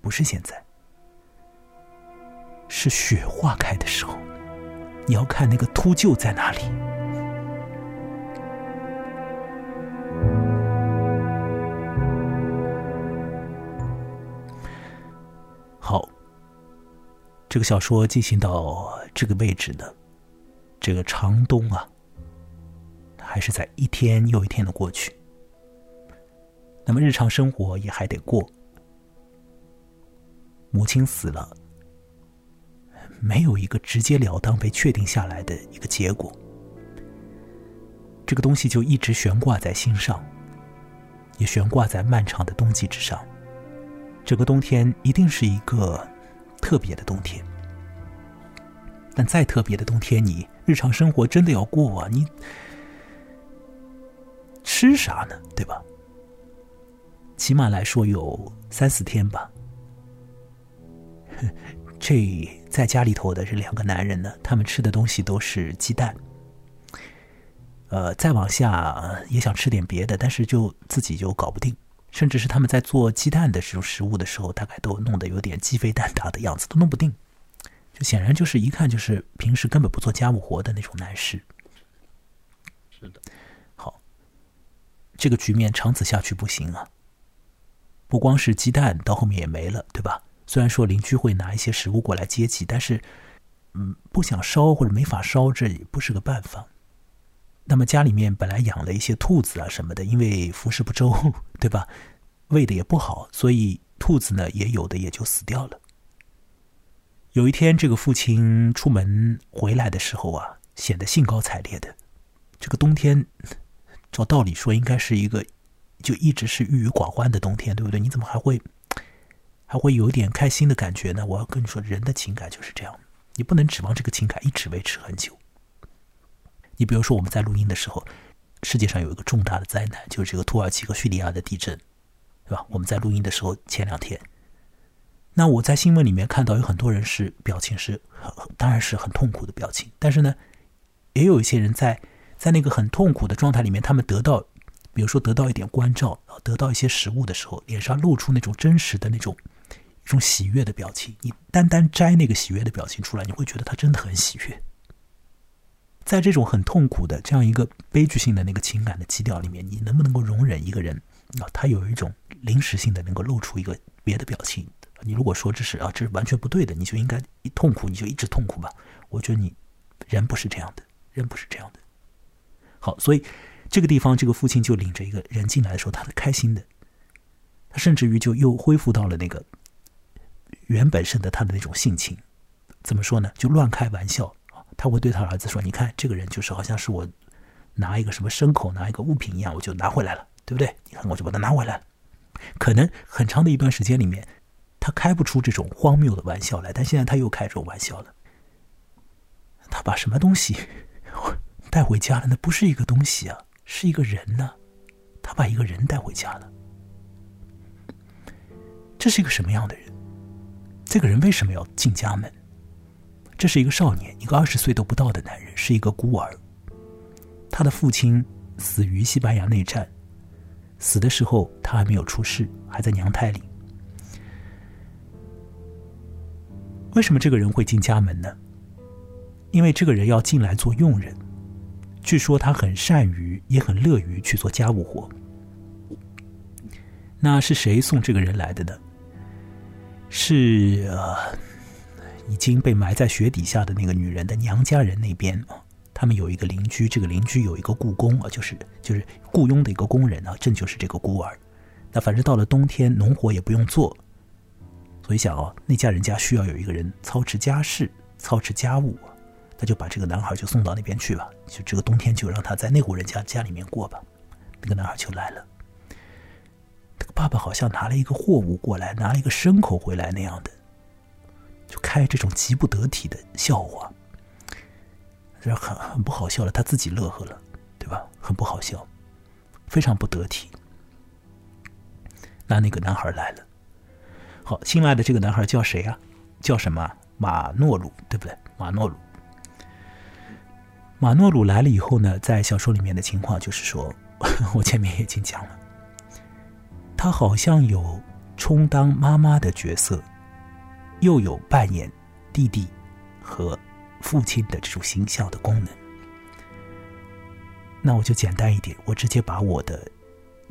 不是现在，是雪化开的时候。你要看那个秃鹫在哪里。好，这个小说进行到这个位置呢。这个长冬啊，还是在一天又一天的过去。那么日常生活也还得过。母亲死了，没有一个直截了当被确定下来的一个结果。这个东西就一直悬挂在心上，也悬挂在漫长的冬季之上。这个冬天一定是一个特别的冬天。但再特别的冬天，你日常生活真的要过啊！你吃啥呢？对吧？起码来说有三四天吧。这在家里头的这两个男人呢，他们吃的东西都是鸡蛋。呃，再往下也想吃点别的，但是就自己就搞不定。甚至是他们在做鸡蛋的这种食物的时候，大概都弄得有点鸡飞蛋打的样子，都弄不定。就显然就是一看就是平时根本不做家务活的那种男士。
是的，
好，这个局面长此下去不行啊。不光是鸡蛋，到后面也没了，对吧？虽然说邻居会拿一些食物过来接济，但是，嗯，不想烧或者没法烧，这也不是个办法。那么家里面本来养了一些兔子啊什么的，因为服侍不周，对吧？喂的也不好，所以兔子呢也有的也就死掉了。有一天，这个父亲出门回来的时候啊，显得兴高采烈的。这个冬天，照道理说应该是一个就一直是郁郁寡欢的冬天，对不对？你怎么还会还还会有一点开心的感觉呢？我要跟你说，人的情感就是这样，你不能指望这个情感一直维持很久。你比如说，我们在录音的时候，世界上有一个重大的灾难，就是这个土耳其和叙利亚的地震，对吧？我们在录音的时候前两天，那我在新闻里面看到有很多人是表情是，当然是很痛苦的表情，但是呢，也有一些人在在那个很痛苦的状态里面，他们得到。比如说得到一点关照，得到一些食物的时候，脸上露出那种真实的那种一种喜悦的表情。你单单摘那个喜悦的表情出来，你会觉得他真的很喜悦。在这种很痛苦的这样一个悲剧性的那个情感的基调里面，你能不能够容忍一个人啊？他有一种临时性的能够露出一个别的表情？你如果说这是啊，这是完全不对的，你就应该一痛苦你就一直痛苦吧。我觉得你人不是这样的，人不是这样的。好，所以。这个地方，这个父亲就领着一个人进来的时候，他是开心的。他甚至于就又恢复到了那个原本生的他的那种性情。怎么说呢？就乱开玩笑！他会对他儿子说：“你看，这个人就是好像是我拿一个什么牲口、拿一个物品一样，我就拿回来了，对不对？你看，我就把它拿回来了。可能很长的一段时间里面，他开不出这种荒谬的玩笑来，但现在他又开这种玩笑了。他把什么东西 带回家了？那不是一个东西啊！是一个人呢，他把一个人带回家了。这是一个什么样的人？这个人为什么要进家门？这是一个少年，一个二十岁都不到的男人，是一个孤儿。他的父亲死于西班牙内战，死的时候他还没有出世，还在娘胎里。为什么这个人会进家门呢？因为这个人要进来做佣人。据说他很善于，也很乐于去做家务活。那是谁送这个人来的呢？是呃，已经被埋在雪底下的那个女人的娘家人那边啊。他们有一个邻居，这个邻居有一个雇工啊，就是就是雇佣的一个工人啊，正就是这个孤儿。那反正到了冬天，农活也不用做，所以想哦，那家人家需要有一个人操持家事，操持家务。那就把这个男孩就送到那边去吧，就这个冬天就让他在那户人家家里面过吧。那个男孩就来了，这个爸爸好像拿了一个货物过来，拿了一个牲口回来那样的，就开这种极不得体的笑话，这很很不好笑了，他自己乐呵了，对吧？很不好笑，非常不得体。那那个男孩来了，好，新来的这个男孩叫谁啊？叫什么？马诺鲁，对不对？马诺鲁。马诺鲁来了以后呢，在小说里面的情况就是说，我前面已经讲了，他好像有充当妈妈的角色，又有扮演弟弟和父亲的这种形象的功能。那我就简单一点，我直接把我的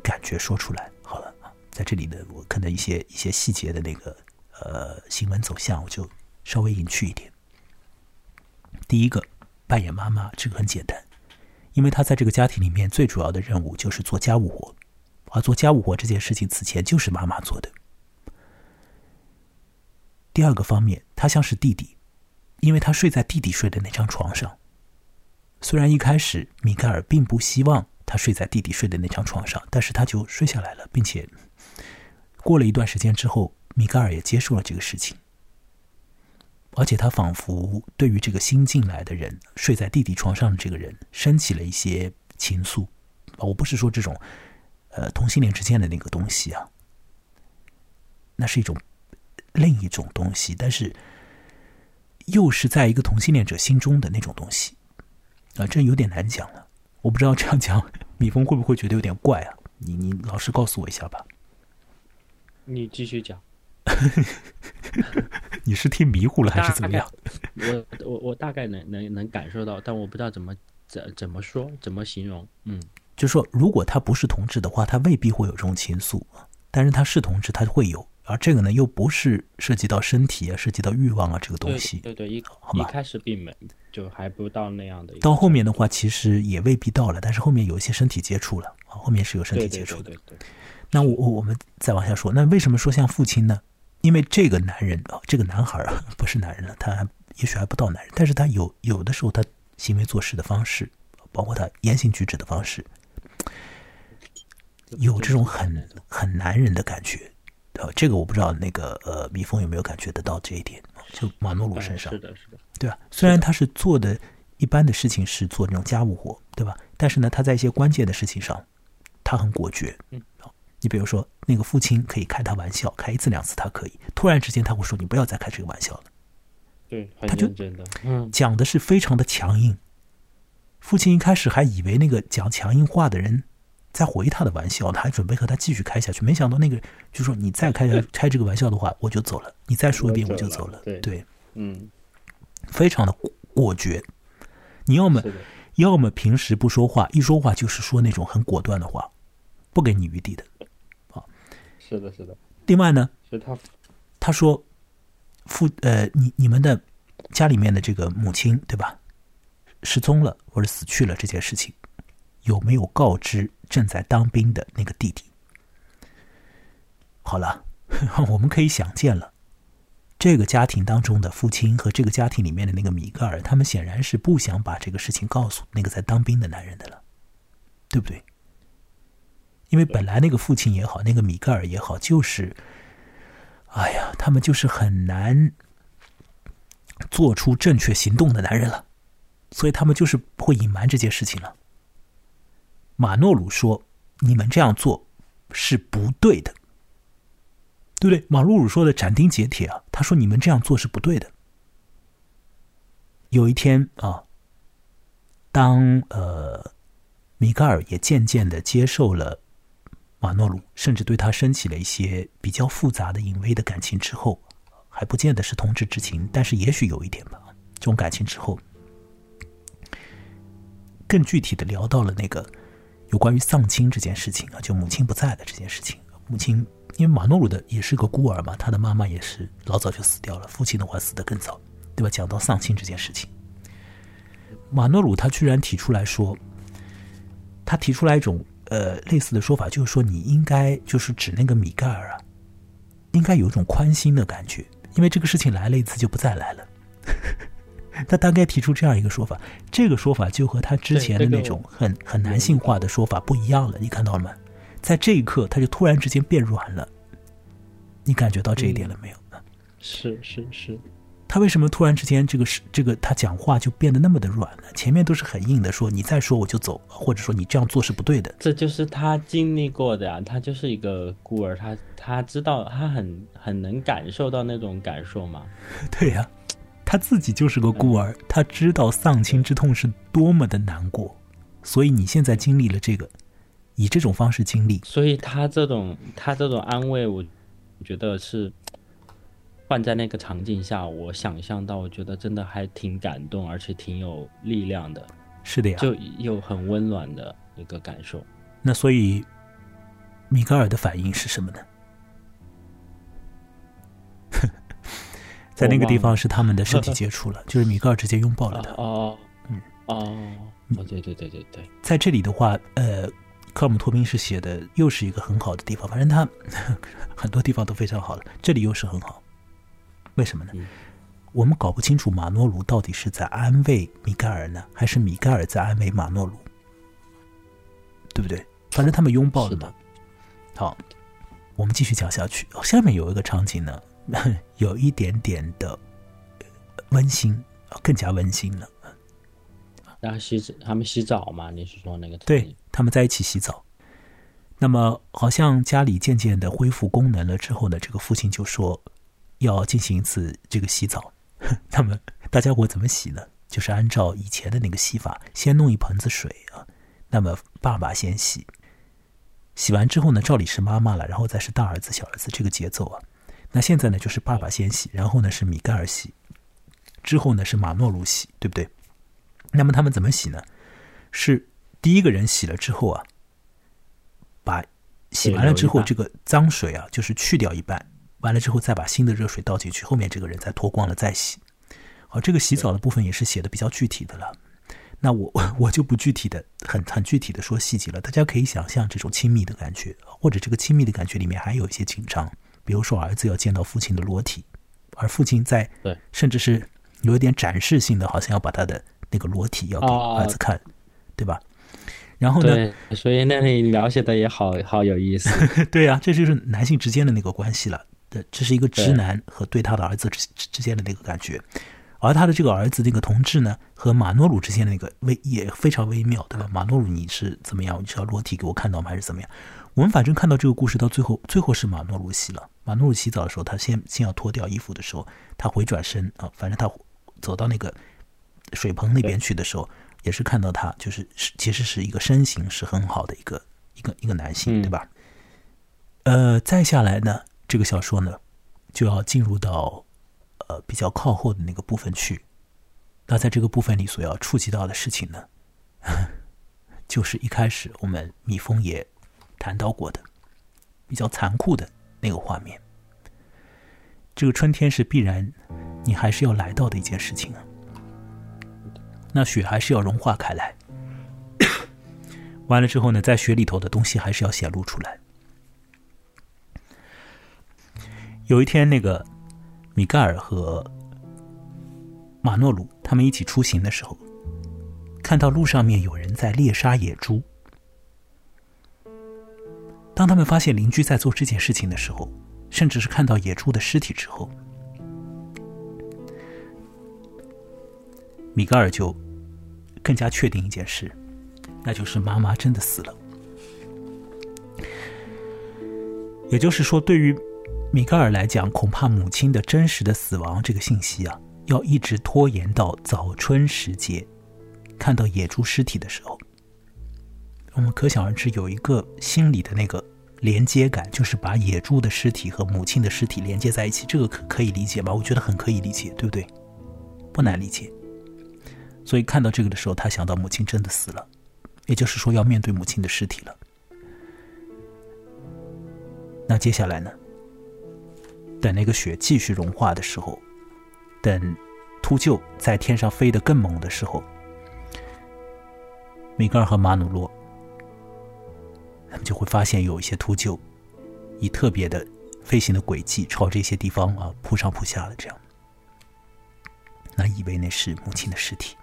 感觉说出来好了。在这里呢，我可能一些一些细节的那个呃新闻走向，我就稍微隐去一点。第一个。扮演妈妈这个很简单，因为他在这个家庭里面最主要的任务就是做家务活，而做家务活这件事情此前就是妈妈做的。第二个方面，他像是弟弟，因为他睡在弟弟睡的那张床上。虽然一开始米盖尔并不希望他睡在弟弟睡的那张床上，但是他就睡下来了，并且过了一段时间之后，米盖尔也接受了这个事情。而且他仿佛对于这个新进来的人睡在弟弟床上的这个人升起了一些情愫，我不是说这种，呃，同性恋之间的那个东西啊，那是一种另一种东西，但是又是在一个同性恋者心中的那种东西，啊，这有点难讲了。我不知道这样讲，米峰会不会觉得有点怪啊？你你老实告诉我一下吧。
你继续讲。
你是听迷糊了还是怎么样？
我我我大概能能能感受到，但我不知道怎么怎怎么说怎么形容。嗯，
就说如果他不是同志的话，他未必会有这种情愫但是他是同志，他会有。而这个呢，又不是涉及到身体啊，涉及到欲望啊，这个东西。
对对，一一开始并没就还不到那样的。
到后面的话，其实也未必到了，但是后面有一些身体接触了啊，后面是有身体接触的。
对对。
那我我我们再往下说，那为什么说像父亲呢？因为这个男人啊，这个男孩啊，不是男人了，他也许还不到男人，但是他有有的时候他行为做事的方式，包括他言行举止的方式，有这种很很男人的感觉，呃，这个我不知道那个呃，蜜蜂有没有感觉得到这一点？就马诺鲁身上，
是的，是的，
对吧？虽然他是做的一般的事情是做那种家务活，对吧？但是呢，他在一些关键的事情上，他很果决。
嗯，
你比如说那个父亲可以开他玩笑，开一次两次他可以，突然之间他会说你不要再开这个玩笑了。
对，很
他就
认真的，嗯，
讲的是非常的强硬。父亲一开始还以为那个讲强硬话的人在回他的玩笑，他还准备和他继续开下去，没想到那个就说你再开开这个玩笑的话，我就走了。你再说一遍，我就走了。
对
对，
嗯，
非常的果果决。你要么，要么平时不说话，一说话就是说那种很果断的话，不给你余地的。
啊是的，是的，
另外呢，
所以他
他说父呃，你你们的家里面的这个母亲对吧，失踪了或者死去了这件事情，有没有告知正在当兵的那个弟弟？好了，我们可以想见了，这个家庭当中的父亲和这个家庭里面的那个米格尔，他们显然是不想把这个事情告诉那个在当兵的男人的了，对不对？因为本来那个父亲也好，那个米格尔也好，就是，哎呀，他们就是很难做出正确行动的男人了，所以他们就是会隐瞒这件事情了。马诺鲁说：“你们这样做是不对的，对不对？”马诺鲁说的斩钉截铁啊，他说：“你们这样做是不对的。”有一天啊，当呃米格尔也渐渐的接受了马诺鲁，甚至对他升起了一些比较复杂的隐微的感情之后，还不见得是同志之情，但是也许有一点吧。这种感情之后，更具体的聊到了那个有关于丧亲这件事情啊，就母亲不在的这件事情。母亲因为马诺鲁的也是个孤儿嘛，他的妈妈也是老早就死掉了，父亲的话死得更早，对吧？讲到丧亲这件事情，马诺鲁他居然提出来说，他提出来一种呃类似的说法，就是说你应该就是指那个米盖尔啊，应该有一种宽心的感觉，因为这个事情来了一次就不再来了。他大概提出这样一个说法，这个说法就和他之前的那种很很男性化的说法不一样了。你看到了吗？在这一刻，他就突然之间变软了。你感觉到这一点了没有？
是是是，
他为什么突然之间这个是这个他讲话就变得那么的软了？前面都是很硬的说，你再说我就走，或者说你这样做是不对的。
这就是他经历过的呀、他就是一个孤儿，他他知道，他很很能感受到那种感受嘛。
对呀、他自己就是个孤儿，他知道丧亲之痛是多么的难过，所以你现在经历了这个，以这种方式经历，
所以他这种他这种安慰，我我觉得是换在那个场景下，我想象到，我觉得真的还挺感动，而且挺有力量的，
是的呀。
就有很温暖的一个感受。
那所以，米格尔的反应是什么呢？在那个地方是他们的身体接触了，就是米格尔直接拥抱了他。
哦，
嗯，
哦，哦，对对对对对，
在这里的话，呃，科尔姆托宾是写的又是一个很好的地方，反正他 很多地方都非常好了，这里又是很好。为什么呢？
嗯
我们搞不清楚马诺鲁到底是在安慰米盖尔呢，还是米盖尔在安慰马诺鲁，对不对？反正他们拥抱了嘛。好，我们继续讲下去。下面有一个场景呢，有一点点的呃温馨，更加温馨了。
然后洗他们洗澡嘛？你是说那个？
对，，他们在一起洗澡。那么，好像家里渐渐的恢复功能了之后呢，这个父亲就说要进行一次这个洗澡。那么大家伙怎么洗呢？就是按照以前的那个洗法，先弄一盆子水啊。那么爸爸先洗，洗完之后呢，照理是妈妈了，然后再是大儿子、小儿子这个节奏啊。那现在呢，就是爸爸先洗，然后呢是米盖尔洗，之后呢是马诺鲁洗，对不对？那么他们怎么洗呢？是第一个人洗了之后啊，把洗完了之后，这个脏水啊，就是去掉一半，完了之后再把新的热水倒进去，后面这个人再脱光了再洗。好，这个洗澡的部分也是写的比较具体的了。那我 我就不具体的很很具体的说细节了，大家可以想象这种亲密的感觉，或者这个亲密的感觉里面还有一些紧张，比如说儿子要见到父亲的裸体，而父亲在
对
甚至是有一点展示性的，好像要把他的那个裸体要给
哦
儿子看，对吧？然后呢？
对，所以那里描写的也好好有意思。
对啊，这就是男性之间的那个关系了。对，这是一个直男和对他的儿子之之间的那个感觉。而他的这个儿子那个同志呢，和马诺鲁之间的那个微也非常微妙，对吧？马诺鲁你是怎么样？你是要裸体给我看到吗？还是怎么样？我们反正看到这个故事到最后，最后是马诺鲁洗了。马努鲁洗澡的时候，他先先要脱掉衣服的时候，他回转身啊，反正他走到那个水棚那边去的时候，也是看到他就是其实是一个身形是很好的一个一个一个男性，对吧？呃，再下来呢，这个小说呢就要进入到呃比较靠后的那个部分去。那在这个部分里所要触及到的事情呢，就是一开始我们蜜蜂也谈到过的比较残酷的那个画面。这个春天是必然，你还是要来到的一件事情啊。那雪还是要融化开来，完了之后呢，在雪里头的东西还是要显露出来。有一天，那个米盖尔和马诺鲁他们一起出行的时候，看到路上面有人在猎杀野猪。当他们发现邻居在做这件事情的时候，甚至是看到野猪的尸体之后，米格尔就更加确定一件事，那就是妈妈真的死了。也就是说，对于米格尔来讲，恐怕母亲的真实的死亡这个信息啊，要一直拖延到早春时节，看到野猪尸体的时候。我们可想而知，有一个心理的那个连接感，就是把野猪的尸体和母亲的尸体连接在一起，这个可可以理解吧？我觉得很可以理解，对不对？不难理解。所以看到这个的时候，他想到母亲真的死了，也就是说要面对母亲的尸体了。那接下来呢？等那个雪继续融化的时候，等秃鹫在天上飞得更猛的时候，米格尔和马努洛。就会发现有一些秃鹫，以特别的飞行的轨迹朝这些地方啊扑上扑下的这样。那以为那是母亲的尸体，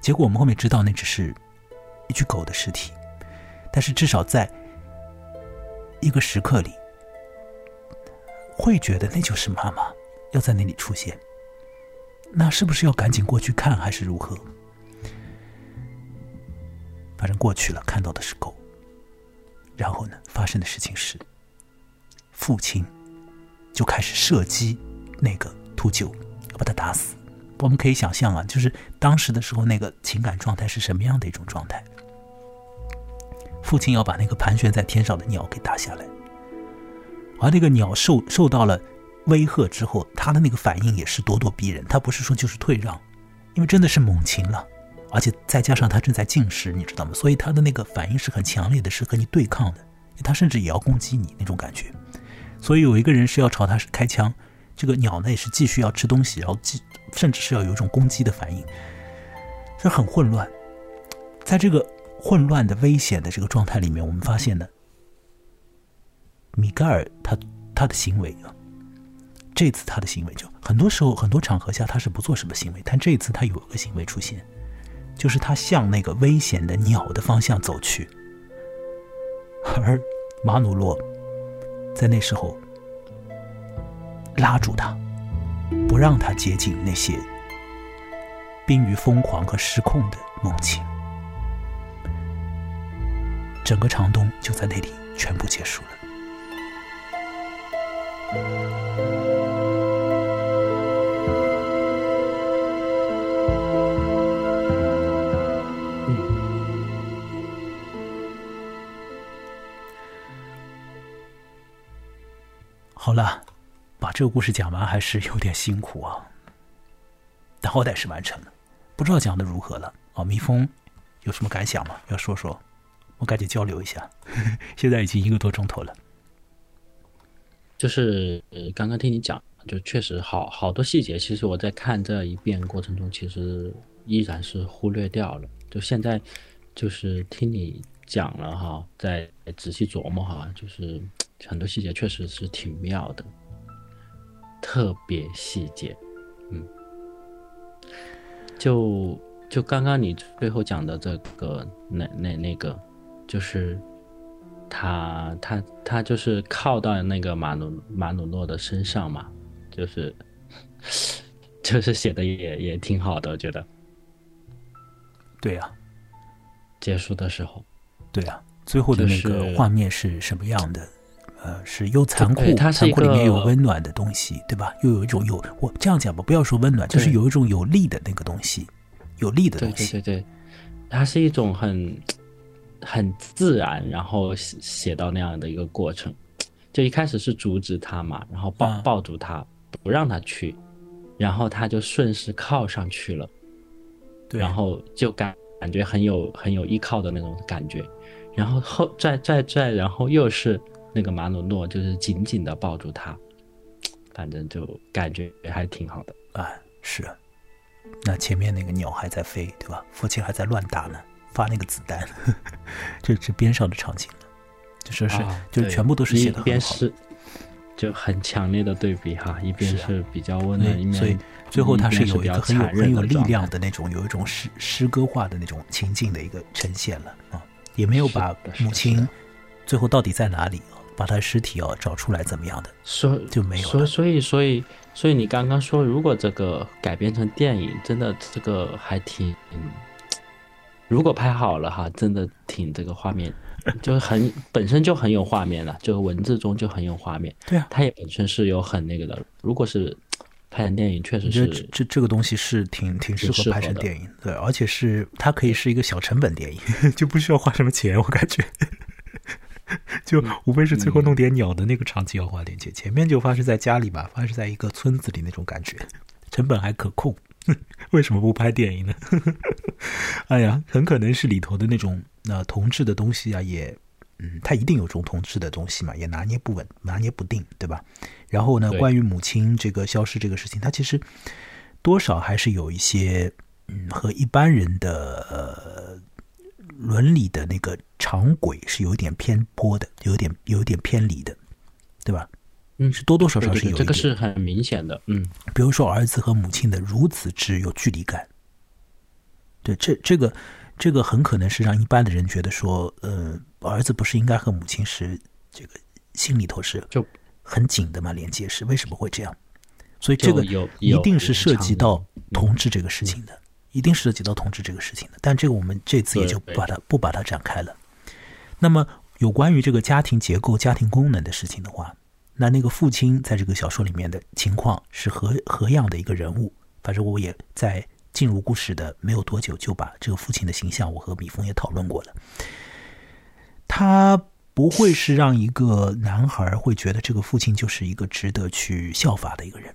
结果我们后面知道那只是一具狗的尸体。但是至少在一个时刻里，会觉得那就是妈妈要在那里出现。那是不是要赶紧过去看，还是如何？反正过去了，看到的是狗。然后呢？发生的事情是，父亲就开始射击那个秃鹫，把他打死。我们可以想象啊，就是当时的时候那个情感状态是什么样的一种状态。父亲要把那个盘旋在天上的鸟给打下来，而那个鸟受受到了威吓之后，它的那个反应也是咄咄逼人。它不是说就是退让，因为真的是猛禽了。而且再加上他正在进食，你知道吗？所以他的那个反应是很强烈的，是和你对抗的。他甚至也要攻击你那种感觉。所以有一个人是要朝他开枪，这个鸟类是继续要吃东西，然后继甚至是要有一种攻击的反应，这很混乱。在这个混乱的危险的这个状态里面，我们发现呢，米盖尔他他的行为啊，这次他的行为就很多时候很多场合下他是不做什么行为，但这一次他有一个行为出现。就是他向那个危险的鸟的方向走去，而马努洛在那时候拉住他，不让他接近那些濒于疯狂和失控的梦境。整个长冬就在那里全部结束了。好了，把这个故事讲完还是有点辛苦啊，但好歹是完成了。不知道讲的如何了啊？蜜蜂有什么感想吗？要说说，我赶紧交流一下。现在已经一个多钟头了，
就是刚刚听你讲，就确实好好多细节，其实我在看这一遍过程中，其实依然是忽略掉了。就现在就是听你讲了哈，再仔细琢磨哈，就是。很多细节确实是挺妙的，特别细节，嗯，就就刚刚你最后讲的这个那那那个，就是他他他就是靠到那个马努马努诺的身上嘛，就是 就是写的也也挺好的，我觉得。
对呀、
结束的时候，
对啊、最后的那个画面是什么样的？呃，是又残酷，
它
残酷里面有温暖的东西，对吧？又有一种有我这样讲吧，不要说温暖，就是有一种有力的那个东西，有力的
对
东西。
对对对，它是一种很 很自然，然后写写到那样的一个过程。就一开始是阻止他嘛，然后抱
啊
抱住他，不让他去，然后他就顺势靠上去了。
对
然后就感感觉很有很有依靠的那种感觉，然后后再再再然后又是那个马努诺，就是紧紧的抱住他，反正就感觉还挺好的。
啊，是啊。那前面那个鸟还在飞，对吧？父亲还在乱打呢，发那个子弹，这是边上的场景了，就说是、
啊
就是全部都是写的很好。
边是就很强烈的对比哈，一边
是
比较温暖，一
面，所以最后它是有一个很有很有力量的那种，有一种诗诗歌化的那种情境的一个呈现了啊，也没有把母亲最后到底在哪里啊，把她尸体哦找出来怎么样的，
所
就没有了。
所所以所以所以你刚刚说，如果这个改编成电影，真的这个还挺，嗯如果拍好了哈，真的挺这个画面，就是很本身就很有画面了，就是文字中就很有画面，
对啊，
它也本身是有很那个的。如果是拍成电影，确实是
这这个东西是挺挺适合拍成电影，对，而且是它可以是一个小成本电影，就不需要花什么钱，我感觉。就
嗯
无非是最后弄点鸟的那个场景要花点钱，前面就发生在家里吧，发生在一个村子里那种感觉，成本还可控，为什么不拍电影呢？哎呀，很可能是里头的那种呃同志的东西啊，也嗯，他一定有这种同志的东西嘛，也拿捏不稳，拿捏不定，对吧？然后呢，关于母亲这个消失这个事情，他其实多少还是有一些嗯和一般人的呃伦理的那个常轨是有点偏颇的，有点有点偏离的，对吧？
嗯
是多多少少是有。
这个是很明显的，嗯，
比如说儿子和母亲的如此之有距离感，对，这这个这个很可能是让一般的人觉得说，呃，儿子不是应该和母亲是这个心里头是
就
很紧的嘛，连接是为什么会这样？所以这个
有
一定是涉及到同志这个事情的，一定涉及到同志这个事情的。但这个我们这次也就不把它不把它展开了。那么有关于这个家庭结构、家庭功能的事情的话，那那个父亲在这个小说里面的情况是何何样的一个人物？反正我也在进入故事的没有多久，就把这个父亲的形象，我和米峰也讨论过了。他不会是让一个男孩会觉得这个父亲就是一个值得去效法的一个人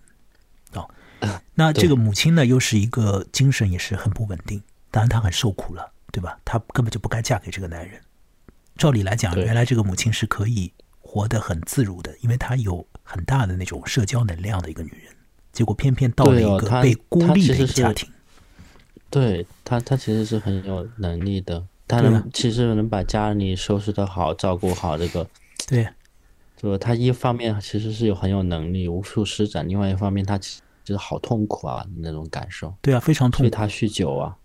哦。那这个母亲呢，又是一个精神也是很不稳定，当然她很受苦了，对吧？她根本就不该嫁给这个男人。照理来讲，原来这个母亲是可以活得很自如的，因为她有很大的那种社交能量的一个女人，结果偏偏到了一个被孤立的一个家庭。
对他，他其实是很有能力的，他能其实能把家里收拾得好，照顾好这个，
对，
就他一方面其实是有很有能力，无处施展；另外一方面，他其实好痛苦啊那种感受，
对啊，非常痛苦。
所以他酗酒啊，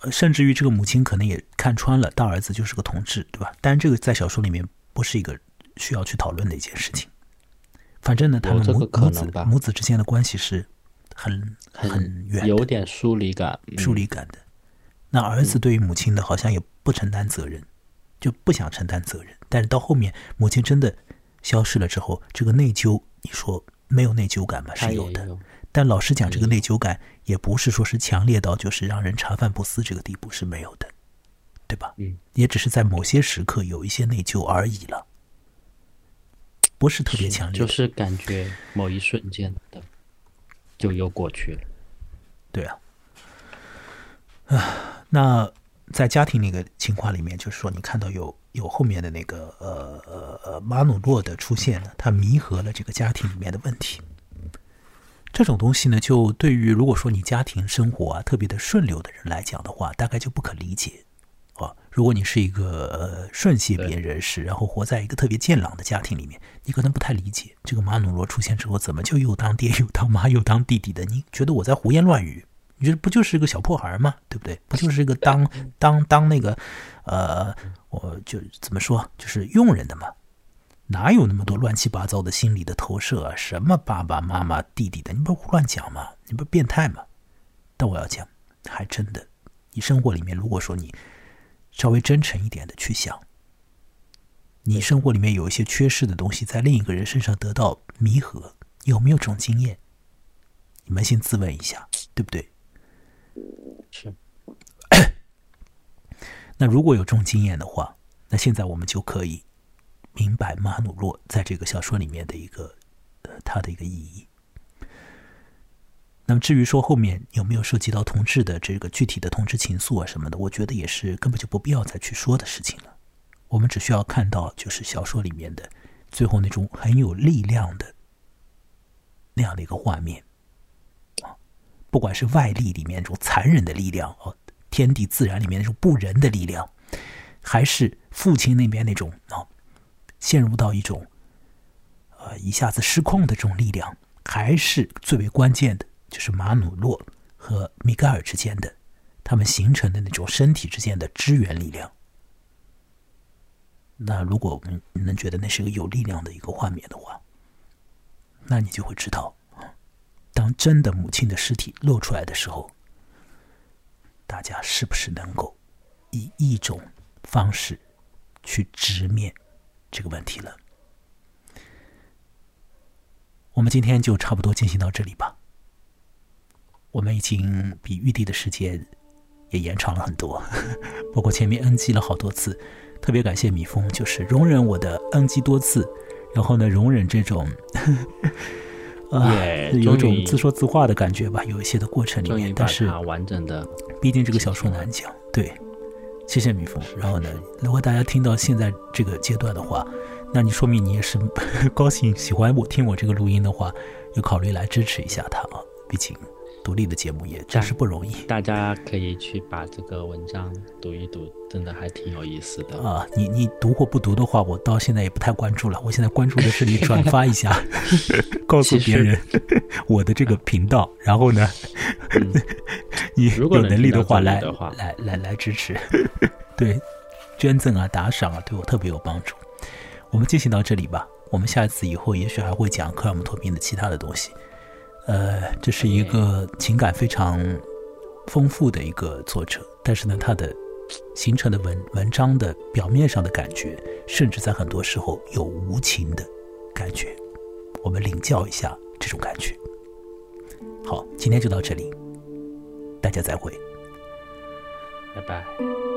呃甚至于这个母亲可能也看穿了大儿子就是个同志，对吧？但这个在小说里面不是一个需要去讨论的一件事情。反正呢，他们母
这个可
母子
能吧
母子之间的关系是很
很
很远的
有点疏离感，嗯
疏离感的。那儿子对于母亲的好像也不承担责任，就不想承担责任。但是到后面母亲真的消失了之后，这个内疚，你说没有内疚感吗？是有的。
有，
但老实讲，这个
嗯
内疚感也不是说是强烈到就是让人茶饭不思这个地步是没有的，对吧？
嗯，
也只是在某些时刻有一些内疚而已了，不是特别强烈。
就是感觉某一瞬间的就又过去了。
对啊，啊，那在家庭那个情况里面，就是说你看到有有后面的那个呃呃呃马努洛的出现呢，他弥合了这个家庭里面的问题。这种东西呢，就对于如果说你家庭生活啊特别的顺溜的人来讲的话，大概就不可理解。如果你是一个呃顺谢别人士，然后活在一个特别健朗的家庭里面，你可能不太理解这个马努罗出现之后，怎么就又当爹又当妈又当弟弟的？你觉得我在胡言乱语，你觉得不就是个小破孩吗？对不对？不就是一个当 当当那个，呃，我就怎么说，就是佣人的嘛？哪有那么多乱七八糟的心理的投射啊？什么爸爸妈妈、弟弟的，你不胡乱讲吗？你不变态吗？但我要讲，还真的，你生活里面，如果说你稍微真诚一点的去想，你生活里面有一些缺失的东西，在另一个人身上得到弥合，有没有这种经验？你扪心自问一下，对不对？
是。
那如果有这种经验的话，那现在我们就可以明白马努洛在这个小说里面的一个呃他的一个意义。那么至于说后面有没有涉及到同志的这个具体的同志情愫啊什么的，我觉得也是根本就不必要再去说的事情了。我们只需要看到就是小说里面的最后那种很有力量的那样的一个画面啊。不管是外力里面那种残忍的力量，哦，天地自然里面那种不仁的力量，还是父亲那边那种啊，陷入到一种呃一下子失控的这种力量，还是最为关键的，就是马努洛和米盖尔之间的他们形成的那种身体之间的支援力量。那如果我们能觉得那是一个有力量的一个画面的话，那你就会知道。当真的母亲的尸体露出来的时候，大家是不是能够以一种方式去直面这个问题了？我们今天就差不多进行到这里吧。我们已经比预定的时间也延长了很多，包括前面 NG 了好多次，特别感谢米峰，就是容忍我的 NG 多次，然后呢，容忍这种。啊，有种自说自话的感觉吧，有一些的过程里面，但是
完整的，
毕竟这个小说难讲。对，谢谢米峰。然后呢，如果大家听到现在这个阶段的话，那你说明你也是 高兴、喜欢我听我这个录音的话，有考虑来支持一下他啊，毕竟。独立的节目也真是不容易，
大家可以去把这个文章读一读，真的还挺有意思的
啊！你你读或不读的话，我到现在也不太关注了。我现在关注的是你转发一下，告诉别人 我的这个频道，然后呢，你有能力的话来来来来支持，对，捐赠啊打赏啊，对我特别有帮助。我们进行到这里吧，我们下一次以后也许还会讲克尔姆托宾的其他的东西。呃，这是一个情感非常丰富的一个作者，但是呢，他的形成的文文章的表面上的感觉，甚至在很多时候有无情的感觉。我们领教一下这种感觉。好，今天就到这里，大家再会，
拜拜。